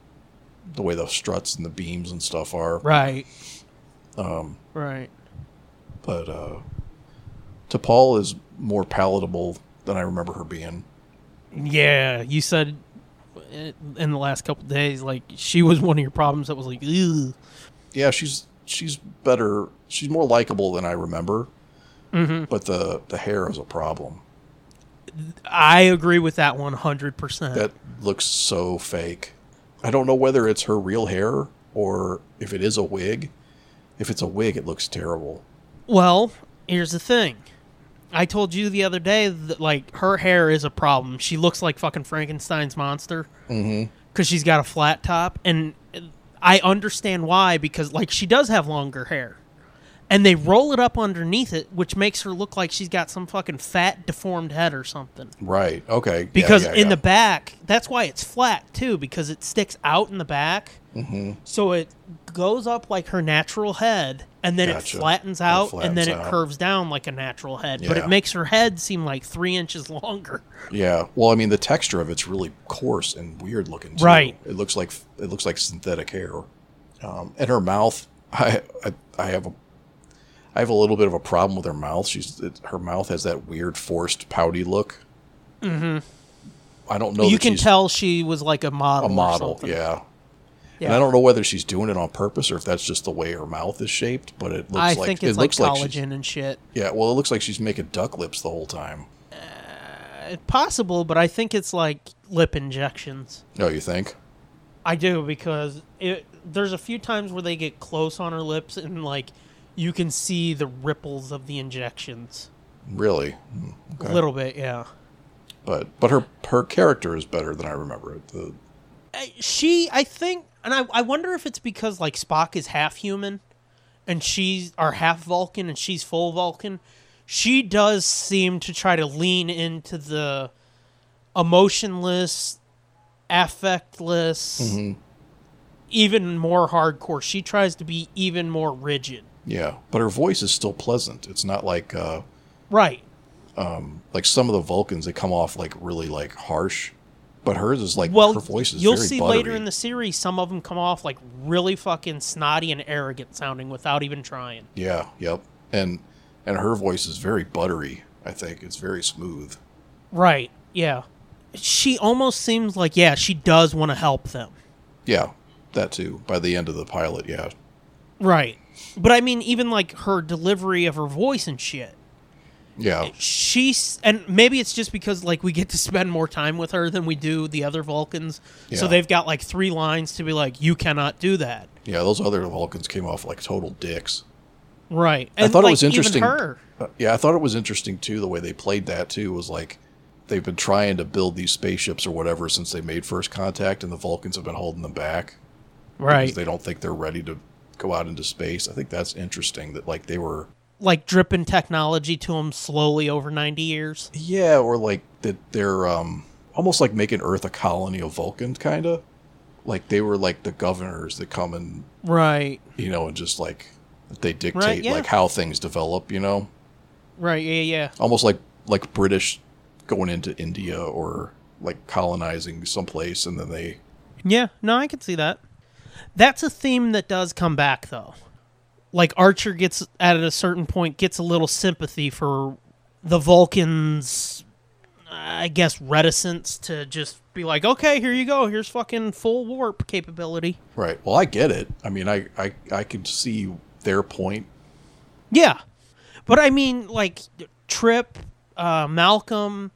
the way the struts and the beams and stuff are. Right. Um right. But uh, T'Pol is more palatable than I remember her being. Yeah, you said in the last couple days like she was one of your problems that was like Ugh. yeah, she's she's better. She's more likable than I remember. Mm-hmm. But the the hair is a problem. I agree with that 100%. That looks so fake. I don't know whether it's her real hair or if it is a wig. If it's a wig, it looks terrible. Well, here's the thing. I told you the other day that like her hair is a problem. She looks like fucking Frankenstein's monster mm-hmm. because she's got a flat top, and I understand why because like she does have longer hair, and they roll it up underneath it, which makes her look like she's got some fucking fat, deformed head or something. Right. Okay. Yeah, Because yeah, in yeah. the back, that's why it's flat too, because it sticks out in the back. Mm-hmm. So it goes up like her natural head, and then Gotcha. it flattens It out, and then flattens it curves down like a natural head. But it makes her head seem like three inches longer. Yeah. Well, I mean, the texture of it's really coarse and weird looking. Too. Right. It looks like it looks like synthetic hair. Um, and her mouth, I, I I have a I have a little bit of a problem with her mouth. She's it, her mouth has that weird forced pouty look. Mm-hmm. I don't know. you can tell she was like a model. a model. Yeah. Yeah. And I don't know whether she's doing it on purpose or if that's just the way her mouth is shaped, but it looks I like think it like looks like collagen and shit. yeah. Well, it looks like she's making duck lips the whole time. Possible, but I think it's like lip injections. No, you think? I do because it, there's a few times where they get close on her lips and like you can see the ripples of the injections. Really? Hmm, Okay. A little bit, yeah. But but her her character is better than I remember it. The, Uh, She, I think, and I, I wonder if it's because like Spock is half human, and she's are half Vulcan and she's full Vulcan. She does seem to try to lean into the emotionless, affectless, even more hardcore. She tries to be even more rigid. yeah, but her voice is still pleasant. It's not like uh, Right. like some of the Vulcans. They come off like really like harsh, but hers is like Well, her voice is you'll see buttery. later in the series some of them come off like really fucking snotty and arrogant sounding without even trying. Yeah, yep. And and her voice is very buttery. I think it's very smooth. Right. Yeah. She almost seems like yeah, she does want to help them. Yeah, that too. By the end of the pilot, yeah, Right. But I mean even like her delivery of her voice and shit. Yeah, She's and maybe it's just because like we get to spend more time with her than we do the other Vulcans. So they've got like three lines to be like you cannot do that. yeah. Those other Vulcans came off like total dicks. Right. I And, thought it was interesting. Her. Uh, yeah, I thought it was interesting too. The way they played that too was like they've been trying to build these spaceships or whatever since they made first contact, and the Vulcans have been holding them back Right. because they don't think they're ready to go out into space. I think that's interesting. That like they were, like dripping technology to them slowly over 90 years. yeah, or like that they're um almost like making Earth a colony of Vulcan, kind of. Like they were like the governors that come and Right. you know and just like they dictate yeah. like how things develop. You know, Right. Yeah. Yeah. almost like like British going into India or like colonizing someplace and then they Yeah. No, I can see that. That's a theme that does come back though. Like Archer gets at a certain point gets a little sympathy for the Vulcans I guess reticence to just be like, "Okay, here you go. Here's fucking full warp capability." right. Well, I get it. I mean, I I I can see their point. Yeah. But I mean, like, Trip, uh, Malcolm,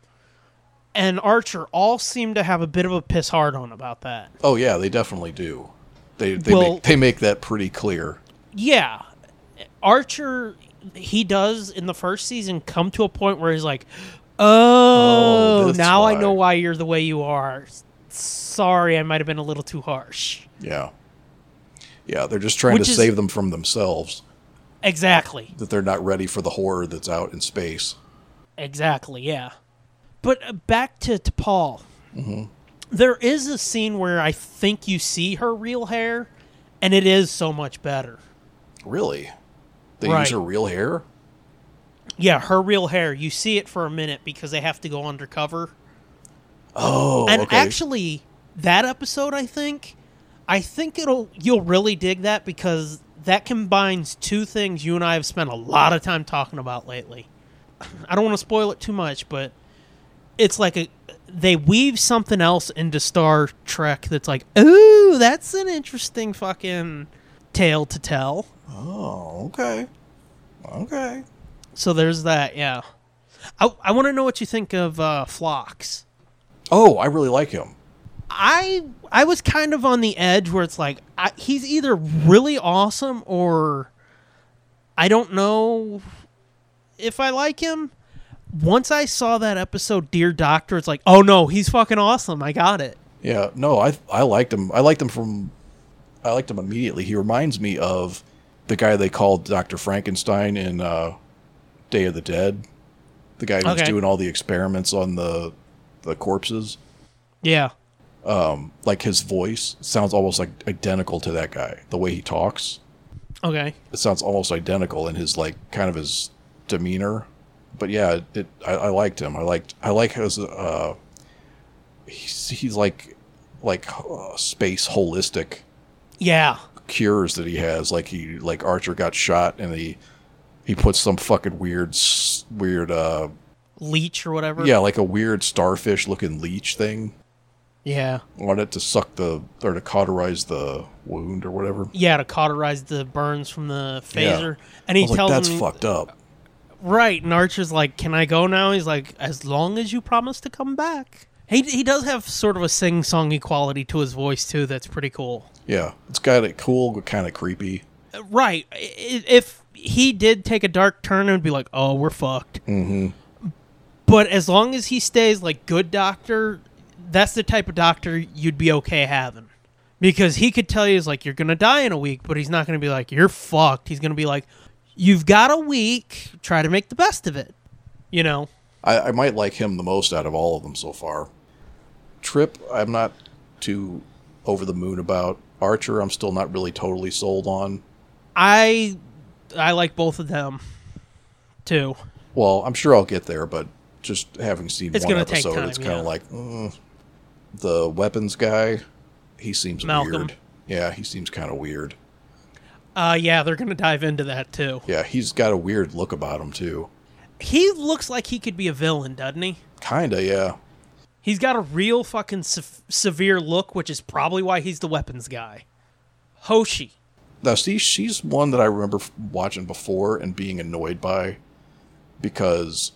and Archer all seem to have a bit of a piss hard on about that. Oh yeah, they definitely do. They they Well- make they make that pretty clear. Yeah. Archer, he does in the first season come to a point where he's like, oh, Oh, now I know why you're the way you are. Sorry, I might have been a little too harsh. Yeah. Yeah, they're just trying Which to is- save them from themselves. Exactly. That they're not ready for the horror that's out in space. Exactly, yeah. But uh, back to, T'Pol. There is a scene where I think you see her real hair, and it is so much better. Really? They Right. use her real hair? Yeah, her real hair. You see it for a minute because they have to go undercover. Oh, and okay. actually, that episode, I think, I think it'll you'll really dig that because that combines two things you and I have spent a lot of time talking about lately. I don't want to spoil it too much, but it's like a they weave something else into Star Trek that's like, ooh, that's an interesting fucking tale to tell. Oh, okay. Okay. So there's that, yeah. I, I want to know what you think of uh, Phlox. Oh, I really like him. I I was kind of on the edge where it's like I, he's either really awesome or I don't know if I like him. Once I saw that episode, Dear Doctor, it's like, oh no, he's fucking awesome. I got it. Yeah, no, I I liked him. I liked him from I liked him immediately. He reminds me of the guy they called Dr. Frankenstein in uh, Day of the Dead. The guy who was Okay. doing all the experiments on the the corpses. Yeah. Like his voice sounds almost like identical to that guy. The way he talks, Okay. it sounds almost identical in his like kind of his demeanor. But yeah, it, I, I liked him. I liked I like his uh he's, he's like like uh, space holistic Yeah. Cures that he has. Like he like Archer got shot and he He puts some fucking weird, weird, uh, Leech or whatever. yeah, like a weird starfish looking leech thing Yeah. on it to suck the or to cauterize the wound or whatever. Yeah, to cauterize the burns from the Yeah. phaser. And I he was like, that's him fucked up. Right, and Archer's like, "Can I go now?" He's like, "As long as you promise to come back." He he does have sort of a sing-songy quality to his voice too. That's pretty cool. Yeah, it's got it cool, but kind of creepy. Uh, Right. If he did take a dark turn, it would be like, "Oh, we're fucked." Mm-hmm. But as long as he stays like good doctor, that's the type of doctor you'd be okay having. Because he could tell you, "Is like you're gonna die in a week," but he's not gonna be like, "You're fucked." He's gonna be like, "You've got a week. Try to make the best of it." You know. I, I might like him the most out of all of them so far. Trip, I'm not too over the moon about. Archer, I'm still not really totally sold on. I I like both of them too. Well, I'm sure I'll get there, but just having seen It's one episode, time, it's kind of yeah. like mm, the weapons guy. He seems Malcolm. weird. Yeah, he seems kind of weird. Uh yeah, they're gonna dive into that too. Yeah, he's got a weird look about him too. He looks like he could be a villain, doesn't he? Kinda, yeah. He's got a real fucking se- severe look, which is probably why he's the weapons guy. Hoshi. Now, see, she's one that I remember watching before and being annoyed by because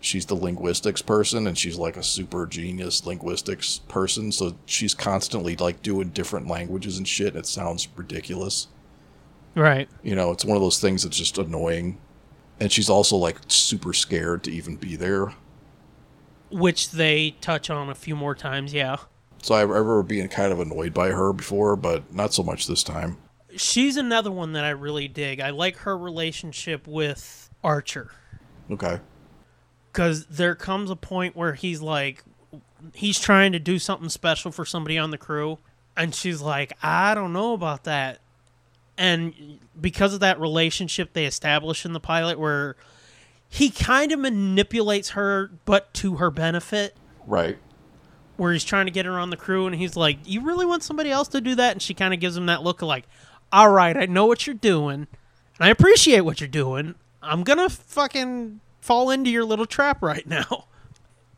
she's the linguistics person and she's like a super genius linguistics person. So she's constantly like doing different languages and shit. And it sounds ridiculous. Right. You know, it's one of those things that's just annoying. And she's also like super scared to even be there. Which they touch on a few more times, yeah. So I remember being kind of annoyed by her before, but not so much this time. She's another one that I really dig. I like her relationship with Archer. Okay. because there comes a point where he's like he's trying to do something special for somebody on the crew and she's like i don't know about that and because of that relationship they establish in the pilot where he kind of manipulates her but to her benefit. Right. where he's trying to get her on the crew and he's like you really want somebody else to do that? And she kind of gives him that look of like all right i know what you're doing and i appreciate what you're doing. I'm gonna fucking fall into your little trap right now.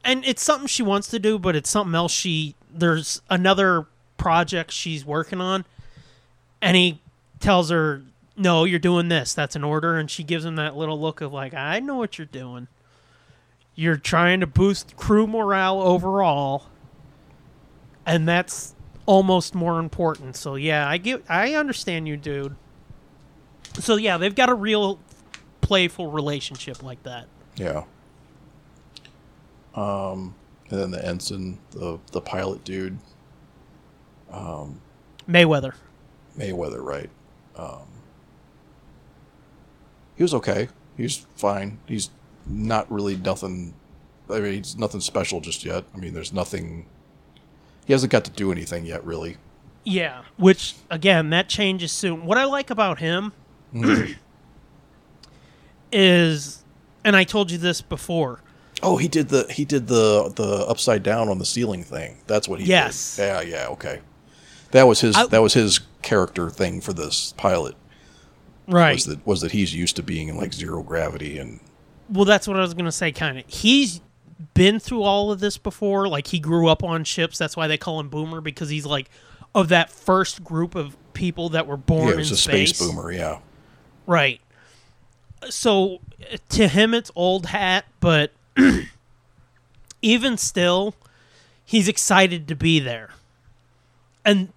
And it's something she wants to do but it's something else she there's another project she's working on and he tells her no you're doing this. That's an order. And she gives him that little look of like i know what you're doing. You're trying to boost crew morale overall. And that's almost more important. So yeah i get i understand you dude. So yeah they've got a real playful relationship like that. Yeah. Um, and then the ensign, the the pilot dude, mayweather. Mayweather, right? Um, he was okay. He's fine. He's not really nothing. I mean, he's nothing special just yet. I mean, there's nothing. He hasn't got to do anything yet, really. yeah which again that changes soon what i like about him mm-hmm. is and i told you this before Oh, he did the he did the the upside down on the ceiling thing. That's what he Yes. did. Yeah, yeah, okay. That was his I- that was his character thing for this pilot. Right. Was that was that he's used to being in like zero gravity and well that's what i was gonna say kind of he's been through all of this before like he grew up on ships. That's why they call him boomer because he's like of that first group of people that were born yeah, it in was a space, space boomer. Yeah, right. So to him it's old hat but even still he's excited to be there. And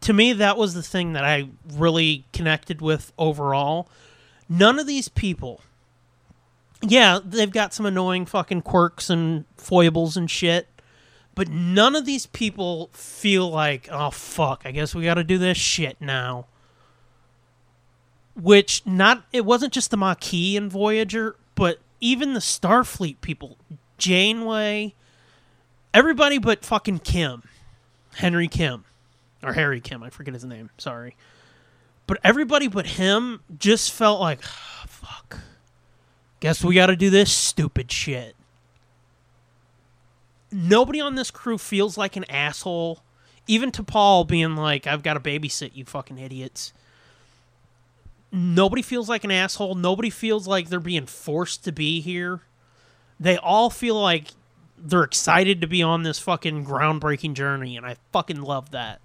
to me that was the thing that i really connected with overall. None of these people yeah they've got some annoying fucking quirks and foibles and shit but none of these people feel like oh fuck i guess we gotta do this shit now. Which not it wasn't just the Maquis and Voyager, but even the Starfleet people, Janeway, everybody but fucking Kim, Henry Kim, or Harry Kim, I forget his name. Sorry, but everybody but him just felt like, "Ah, fuck. Guess we got to do this stupid shit. Nobody on this crew feels like an asshole. Even T'Pol being like, I've got to babysit you fucking idiots nobody feels like an asshole. Nobody feels like they're being forced to be here. They all feel like they're excited to be on this fucking groundbreaking journey, and I fucking love that.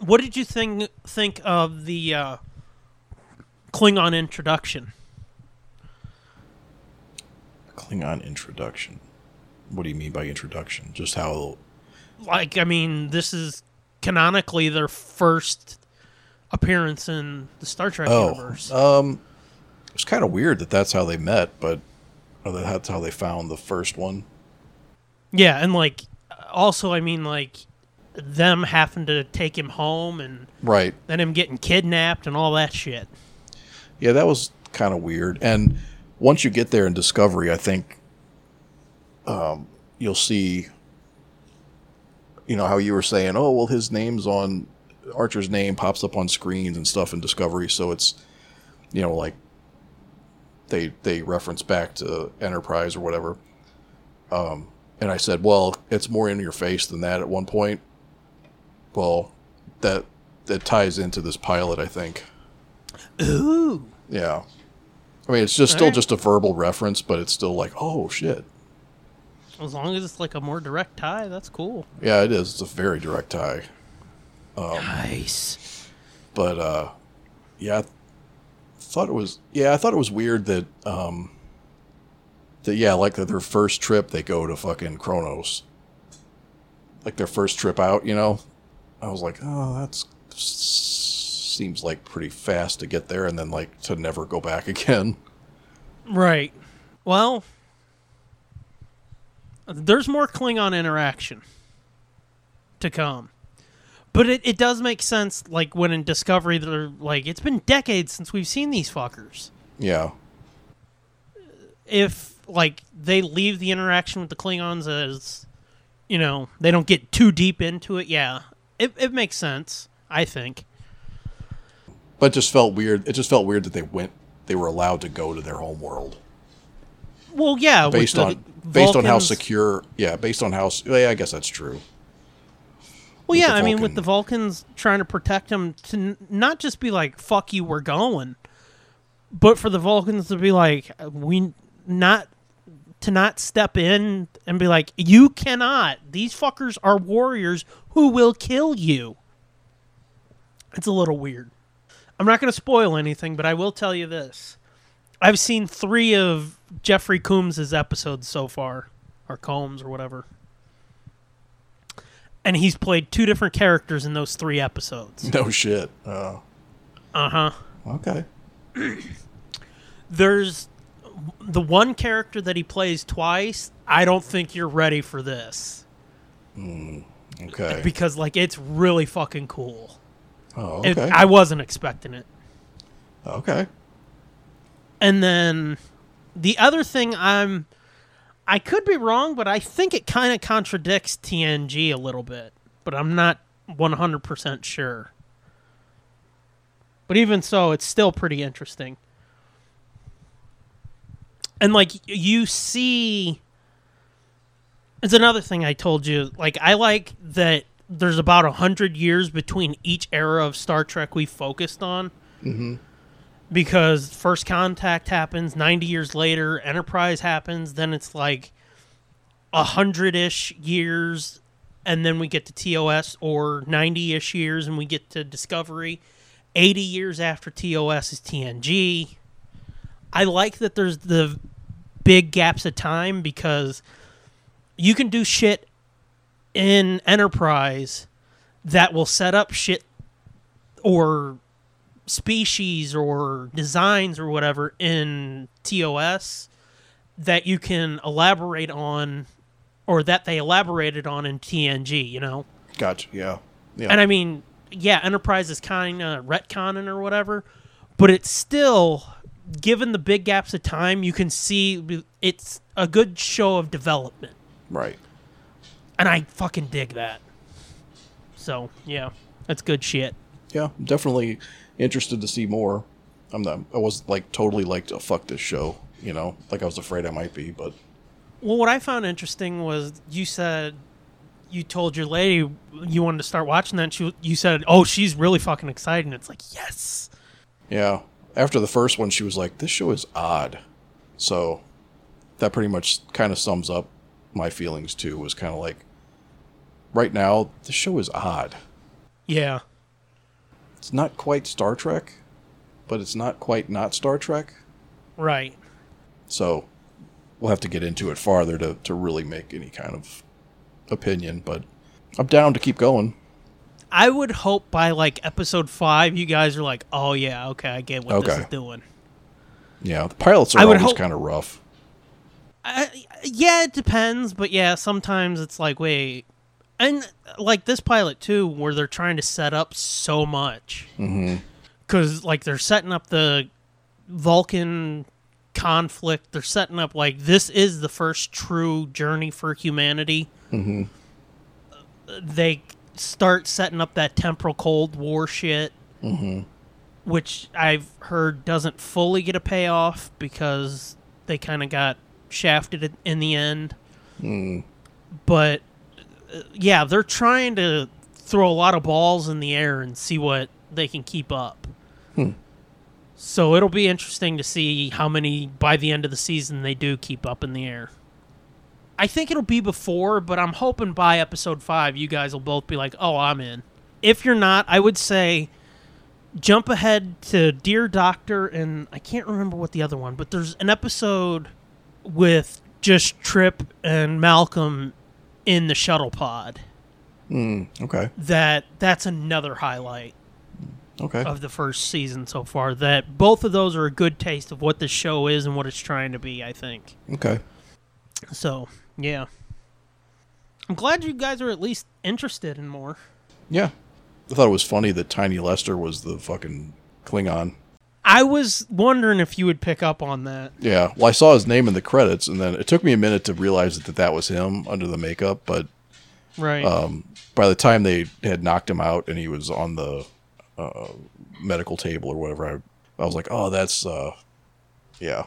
What did you think think of the uh, Klingon introduction? Klingon introduction. What do you mean by introduction? Just how? Like, I mean, this is canonically their first appearance in the Star Trek Oh, universe. um, it's kind of weird that that's how they met, but that's how they found the first one. Yeah, and like also I mean like them having to take him home and Right. then him getting kidnapped and all that shit. Yeah, that was kind of weird. And once you get there in Discovery, I think um, you'll see, you know, how you were saying, oh, well, his name's on Archer's name pops up on screens and stuff in Discovery, so it's, you know, like they they reference back to Enterprise or whatever. Um, and I said, well, it's more in your face than that at one point. Well, that that ties into this pilot, I think. Ooh. Yeah. I mean, it's just still Alright. just a verbal reference, but it's still like, oh shit. As long as it's like a more direct tie, that's cool. Yeah, it is. It's a very direct tie. nice. But uh, yeah, I thought it was. Yeah, I thought it was weird that um, that yeah, like that their first trip they go to fucking Kronos. Like their first trip out, you know. I was like, oh, that's seems like pretty fast to get there, and then like to never go back again. Right. Well, there's more Klingon interaction to come. But it, it does make sense, like, when in Discovery, they're like, it's been decades since we've seen these fuckers. Yeah. If, like, they leave the interaction with the Klingons as, you know, they don't get too deep into it, yeah, it, it makes sense, I think. But it just felt weird. It just felt weird that they went. They were allowed to go to their home world Well, yeah, based on based on how secure. Yeah, based on how. Yeah, I guess that's true. Well, with yeah, I mean, with the Vulcans trying to protect them to n- not just be like "fuck you, we're going," but for the Vulcans to be like, "We not to not step in and be like, you cannot. These fuckers are warriors who will kill you." It's a little weird. I'm not going to spoil anything, but I will tell you this: I've seen three of Jeffrey Coombs' episodes so far, or Combs, or whatever and he's played two different characters in those three episodes. No shit. Uh, Uh huh. okay. There's the one character that he plays twice. I don't think you're ready for this Okay. because, like, it's really fucking cool. Oh, It- I wasn't expecting it. okay. And then the other thing I'm I could be wrong, but I think it kind of contradicts TNG a little bit, but I'm not 100% sure. But even so, it's still pretty interesting. And like you see it's another thing I told you. Like I like that there's about a hundred years between each era of Star Trek we focused on. Mm-hmm. Because first contact happens 90 years later enterprise happens then it's like a hundred-ish years and then we get to tos or 90-ish years and we get to discovery. 80 years after tos is tng i like that there's the big gaps of time because you can do shit in enterprise that will set up shit or species or designs or whatever in TOS that you can elaborate on or that they elaborated on in TNG, you know? Gotcha. Yeah. Yeah. And I mean, yeah, Enterprise is kind of retconning or whatever, but it's still, given the big gaps of time, you can see it's a good show of development. Right. And I fucking dig that. So, yeah, that's good shit. Yeah. I'm definitely interested to see more. I'm not. I was like totally like, oh, fuck this show. You know, like I was afraid I might be, but Well, what I found interesting was you said you told your lady you wanted to start watching that. And she, you said, "Oh, she's really fucking excited." And it's like, yes, Yeah. After the first one, she was like, "This show is odd." So that pretty much kind of sums up my feelings too. Was kind of like, right now, the show is odd. yeah, It's not quite Star Trek, but it's not quite not Star Trek. right. So we'll have to get into it farther to, to really make any kind of opinion. But I'm down to keep going. I would hope by like episode five, you guys are like, "Oh yeah, okay, I get what this Okay. is doing." Yeah, the pilots are I always hope- kind of rough. Uh, yeah, it depends, but yeah, sometimes it's like, wait, and like this pilot too, where they're trying to set up so much, because like they're setting up the Vulcan conflict. They're setting up like this is the first true journey for humanity. Mm-hmm. They start setting up that temporal Cold War shit, which I've heard doesn't fully get a payoff because they kind of got shafted in- the end. But uh, yeah, they're trying to throw a lot of balls in the air and see what they can keep up. So it'll be interesting to see how many by the end of the season they do keep up in the air. I think it'll be before, but I'm hoping by episode five you guys will both be like, "Oh, I'm in." If you're not, I would say jump ahead to Dear Doctor, and I can't remember what the other one, but there's an episode with just Trip and Malcolm in the shuttle pod. Hmm, okay. That that's another highlight Okay. of the first season so far. That both of those are a good taste of what the show is and what it's trying to be. I think Okay. so. Yeah, I'm glad you guys are at least interested in more. Yeah. I thought it was funny that Tiny Lister was the fucking Klingon. I was wondering if you would pick up on that. Yeah. Well, I saw his name in the credits, and then it took me a minute to realize that that was him under the makeup. But Right. um, by the time they had knocked him out and he was on the uh, medical table or whatever, I, I was like, oh, that's, uh, yeah.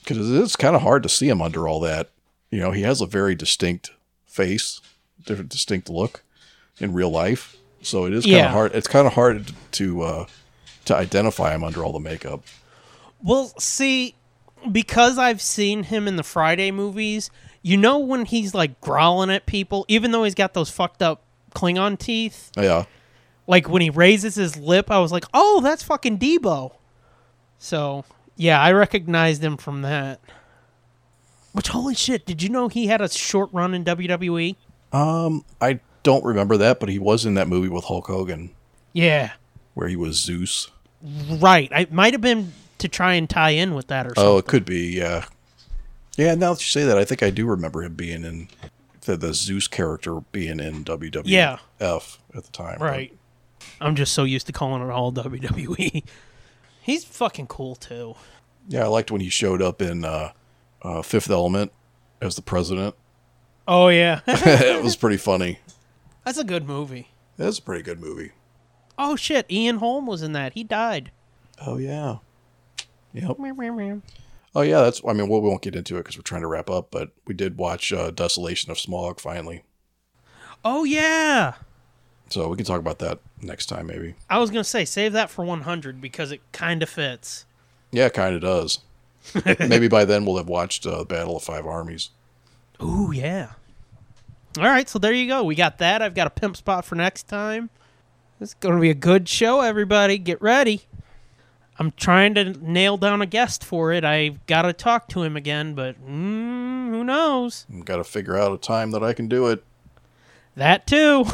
Because it's kind of hard to see him under all that. You know, he has a very distinct face, different distinct look in real life. So it is kind of Yeah. hard. It's kind of hard to uh, to identify him under all the makeup. Well, see, because I've seen him in the Friday movies, you know when he's like growling at people, even though he's got those fucked up Klingon teeth. Yeah. Like when he raises his lip, I was like, "Oh, that's fucking Deebo." So yeah, I recognized him from that. Which holy shit! Did you know he had a short run in? WWE? Um, I don't remember that, but he was in that movie with Hulk Hogan Yeah, where he was Zeus. right. I might have been to try and tie in with that or something. Oh, it could be, yeah. Yeah, now that you say that, I think I do remember him being in the, the Zeus character being in WWF Yeah. F at the time. but- Right. I'm just so used to calling it all WWE. He's fucking cool too. yeah, I liked when he showed up in uh, uh, Fifth Element as the president. Oh yeah, it was pretty funny. that's a good movie. That's a pretty good movie. Oh shit, Ian Holm was in that. He died. Oh yeah. Yep. Oh yeah, that's. I mean, well, we won't get into it because we're trying to wrap up. But we did watch uh, Desolation of Smaug finally, Oh yeah. so we can talk about that next time maybe. I was gonna say save that for 100 because it kind of fits. Yeah, kind of does. maybe by then we'll have watched uh, Battle of Five Armies. Ooh yeah. All right, so there you go. We got that. I've got a pimp spot for next time. It's going to be a good show, everybody. Get ready. I'm trying to nail down a guest for it. I've got to talk to him again, but mm, who knows? Got to figure out a time that I can do it. That too.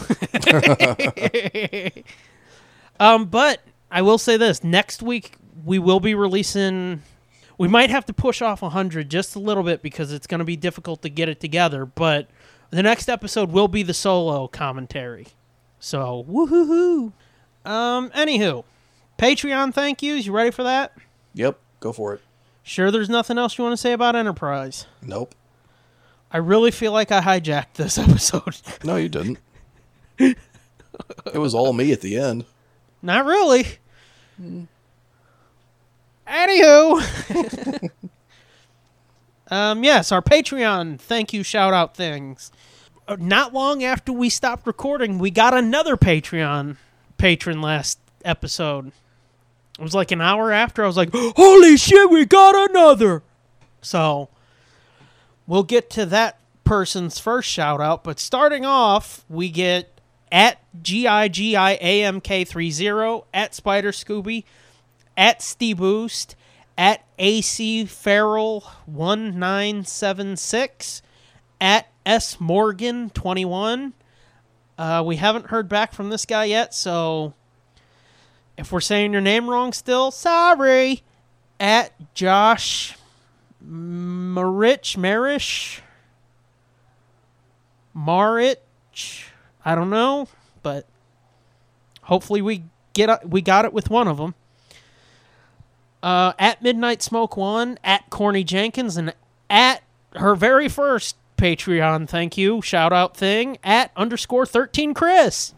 um, but I will say this: next week we will be releasing. We might have to push off 100 just a little bit because it's going to be difficult to get it together. But the next episode will be the solo commentary. So woohoo! Um, anywho, Patreon thank yous. You ready for that? Yep, go for it. Sure, there's nothing else you want to say about Enterprise. Nope. I really feel like I hijacked this episode. No, you didn't. it was all me at the end. Not really. Anywho. um, yes, our Patreon thank you shout out things. Not long after we stopped recording, we got another Patreon patron last episode. It was like an hour after. I was like, "Holy shit, we got another!" So we'll get to that person's first shout out. But starting off, we get at GIGIAMK30, at Spider Scooby, at Steve Boost, at AC Farrell 1976, at S Morgan 21. Uh, we haven't heard back from this guy yet, so if we're saying your name wrong still, sorry. At Josh Marich, Marish, Marich, I don't know, but hopefully we get we got it with one of them. Uh, at Midnight Smoke One, at Corny Jenkins, and at her very first Patreon, thank you, shout out thing, at underscore thirteen Chris.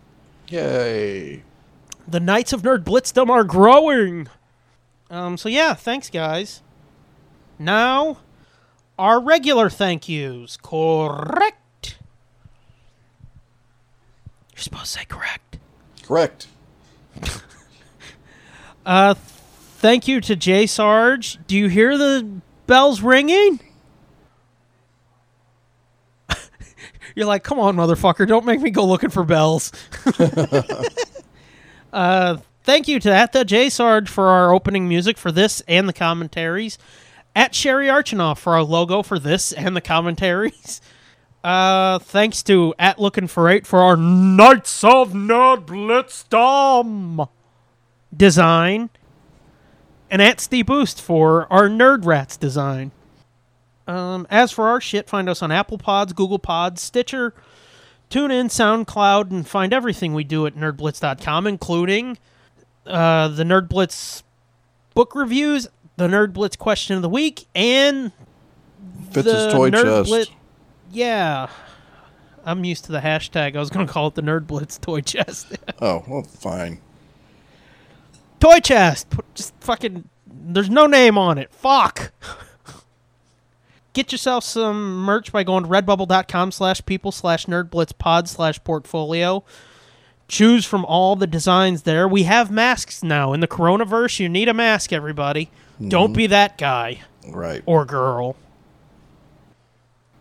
Yay. The Knights of Nerd Blitzdom are growing. Um, so yeah, thanks guys. Now, our regular thank yous. Correct. You're supposed to say correct. Correct. Uh, thank you to J Sarge. Do you hear the bells ringing? You're like, come on, motherfucker! Don't make me go looking for bells. uh, thank you to that the J Sarge for our opening music for this and the commentaries. At Sherry Archinoff for our logo for this and the commentaries. Uh, thanks to at Looking for Eight for our Knights of Nerd Blitzdom design, and at Steve Boost for our Nerd Rats design. Um, as for our shit, find us on Apple Pods, Google Pods, Stitcher, TuneIn, SoundCloud, and find everything we do at nerdblitz.com, including uh, the Nerd Blitz book reviews, the Nerd Blitz question of the week, and Fits the toy Nerd chest. Blitz. Yeah. I'm used to the hashtag. I was going to call it the Nerd Blitz toy chest. Oh, well, fine. toy chest. Just fucking. There's no name on it. Fuck. Get yourself some merch by going to redbubble.com slash people slash nerdblitzpod slash portfolio. Choose from all the designs there. We have masks now. In the coronavirus, you need a mask, everybody. Don't be that guy Right. or girl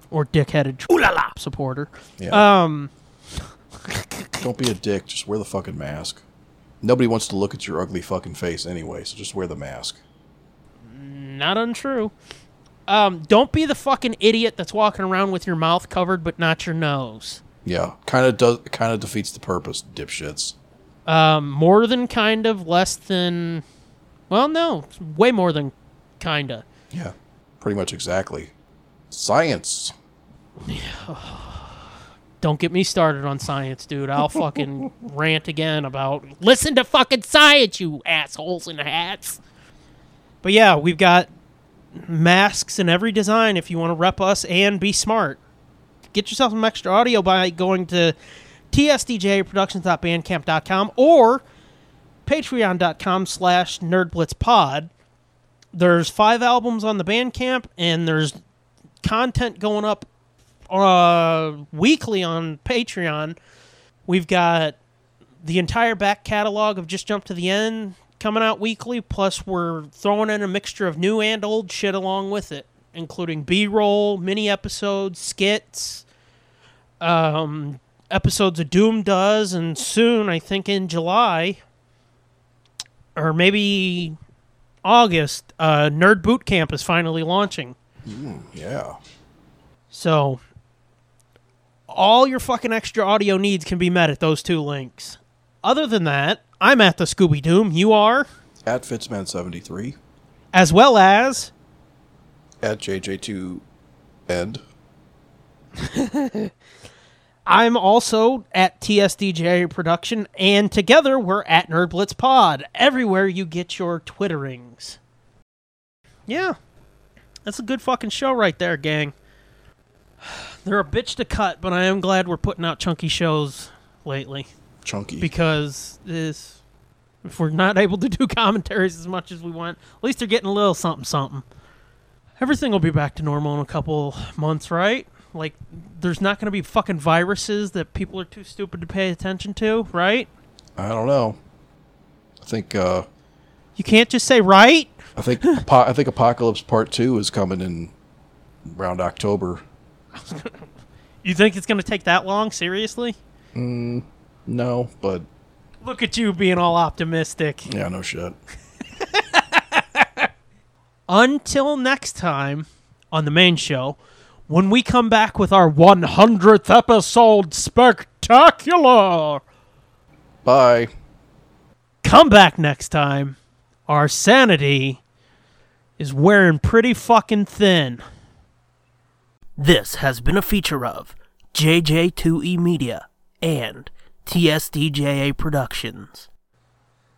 or dickheaded ooh la la supporter. Yeah. Um, Don't be a dick. Just wear the fucking mask. Nobody wants to look at your ugly fucking face anyway, so just wear the mask. not untrue. Um, don't be the fucking idiot that's walking around with your mouth covered but not your nose. Yeah, kind of does. Kind of defeats the purpose, dipshits. Um, more than kind of, less than. Well, no, way more than kinda. Yeah, pretty much exactly. Science. Don't get me started on science, dude. I'll fucking rant again about listen to fucking science, you assholes in hats. But yeah, we've got masks in every design if you want to rep us and be smart. Get yourself some extra audio by going to tsdjproductions.bandcamp.com or patreon.com slash nerdblitzpod. There's five albums on the Bandcamp, and there's content going up uh, weekly on Patreon. We've got the entire back catalog of Just Jump to the End coming out weekly, plus we're throwing in a mixture of new and old shit along with it, including B-roll, mini episodes, skits, um, episodes of Doom Does, and soon, I think in July, or maybe August, uh, Nerd Boot Camp is finally launching. Yeah. So all your fucking extra audio needs can be met at those two links. Other than that, I'm at the Scooby Doom. You are, At Fitzman73. as well as At JJ2 End. I'm also at TSDJ Production, and together we're at Nerd Blitz Pod. Everywhere you get your Twitterings. Yeah, that's a good fucking show right there, gang. They're a bitch to cut, but I am glad we're putting out chunky shows lately. Chunky. because this if we're not able to do commentaries as much as we want, at least they're getting a little something something. Everything will be back to normal in a couple months, right? Like, there's not going to be fucking viruses that people are too stupid to pay attention to, right? I don't know. I think uh, You can't just say right. I think I think Apocalypse Part Two is coming in around October. You think it's going to take that long? Seriously? No, but Look at you being all optimistic. yeah, no shit. Until next time on the main show, when we come back with our 100th episode spectacular. Bye. Come back next time. Our sanity is wearing pretty fucking thin. This has been a feature of JJ2E Media and TSDJA Productions.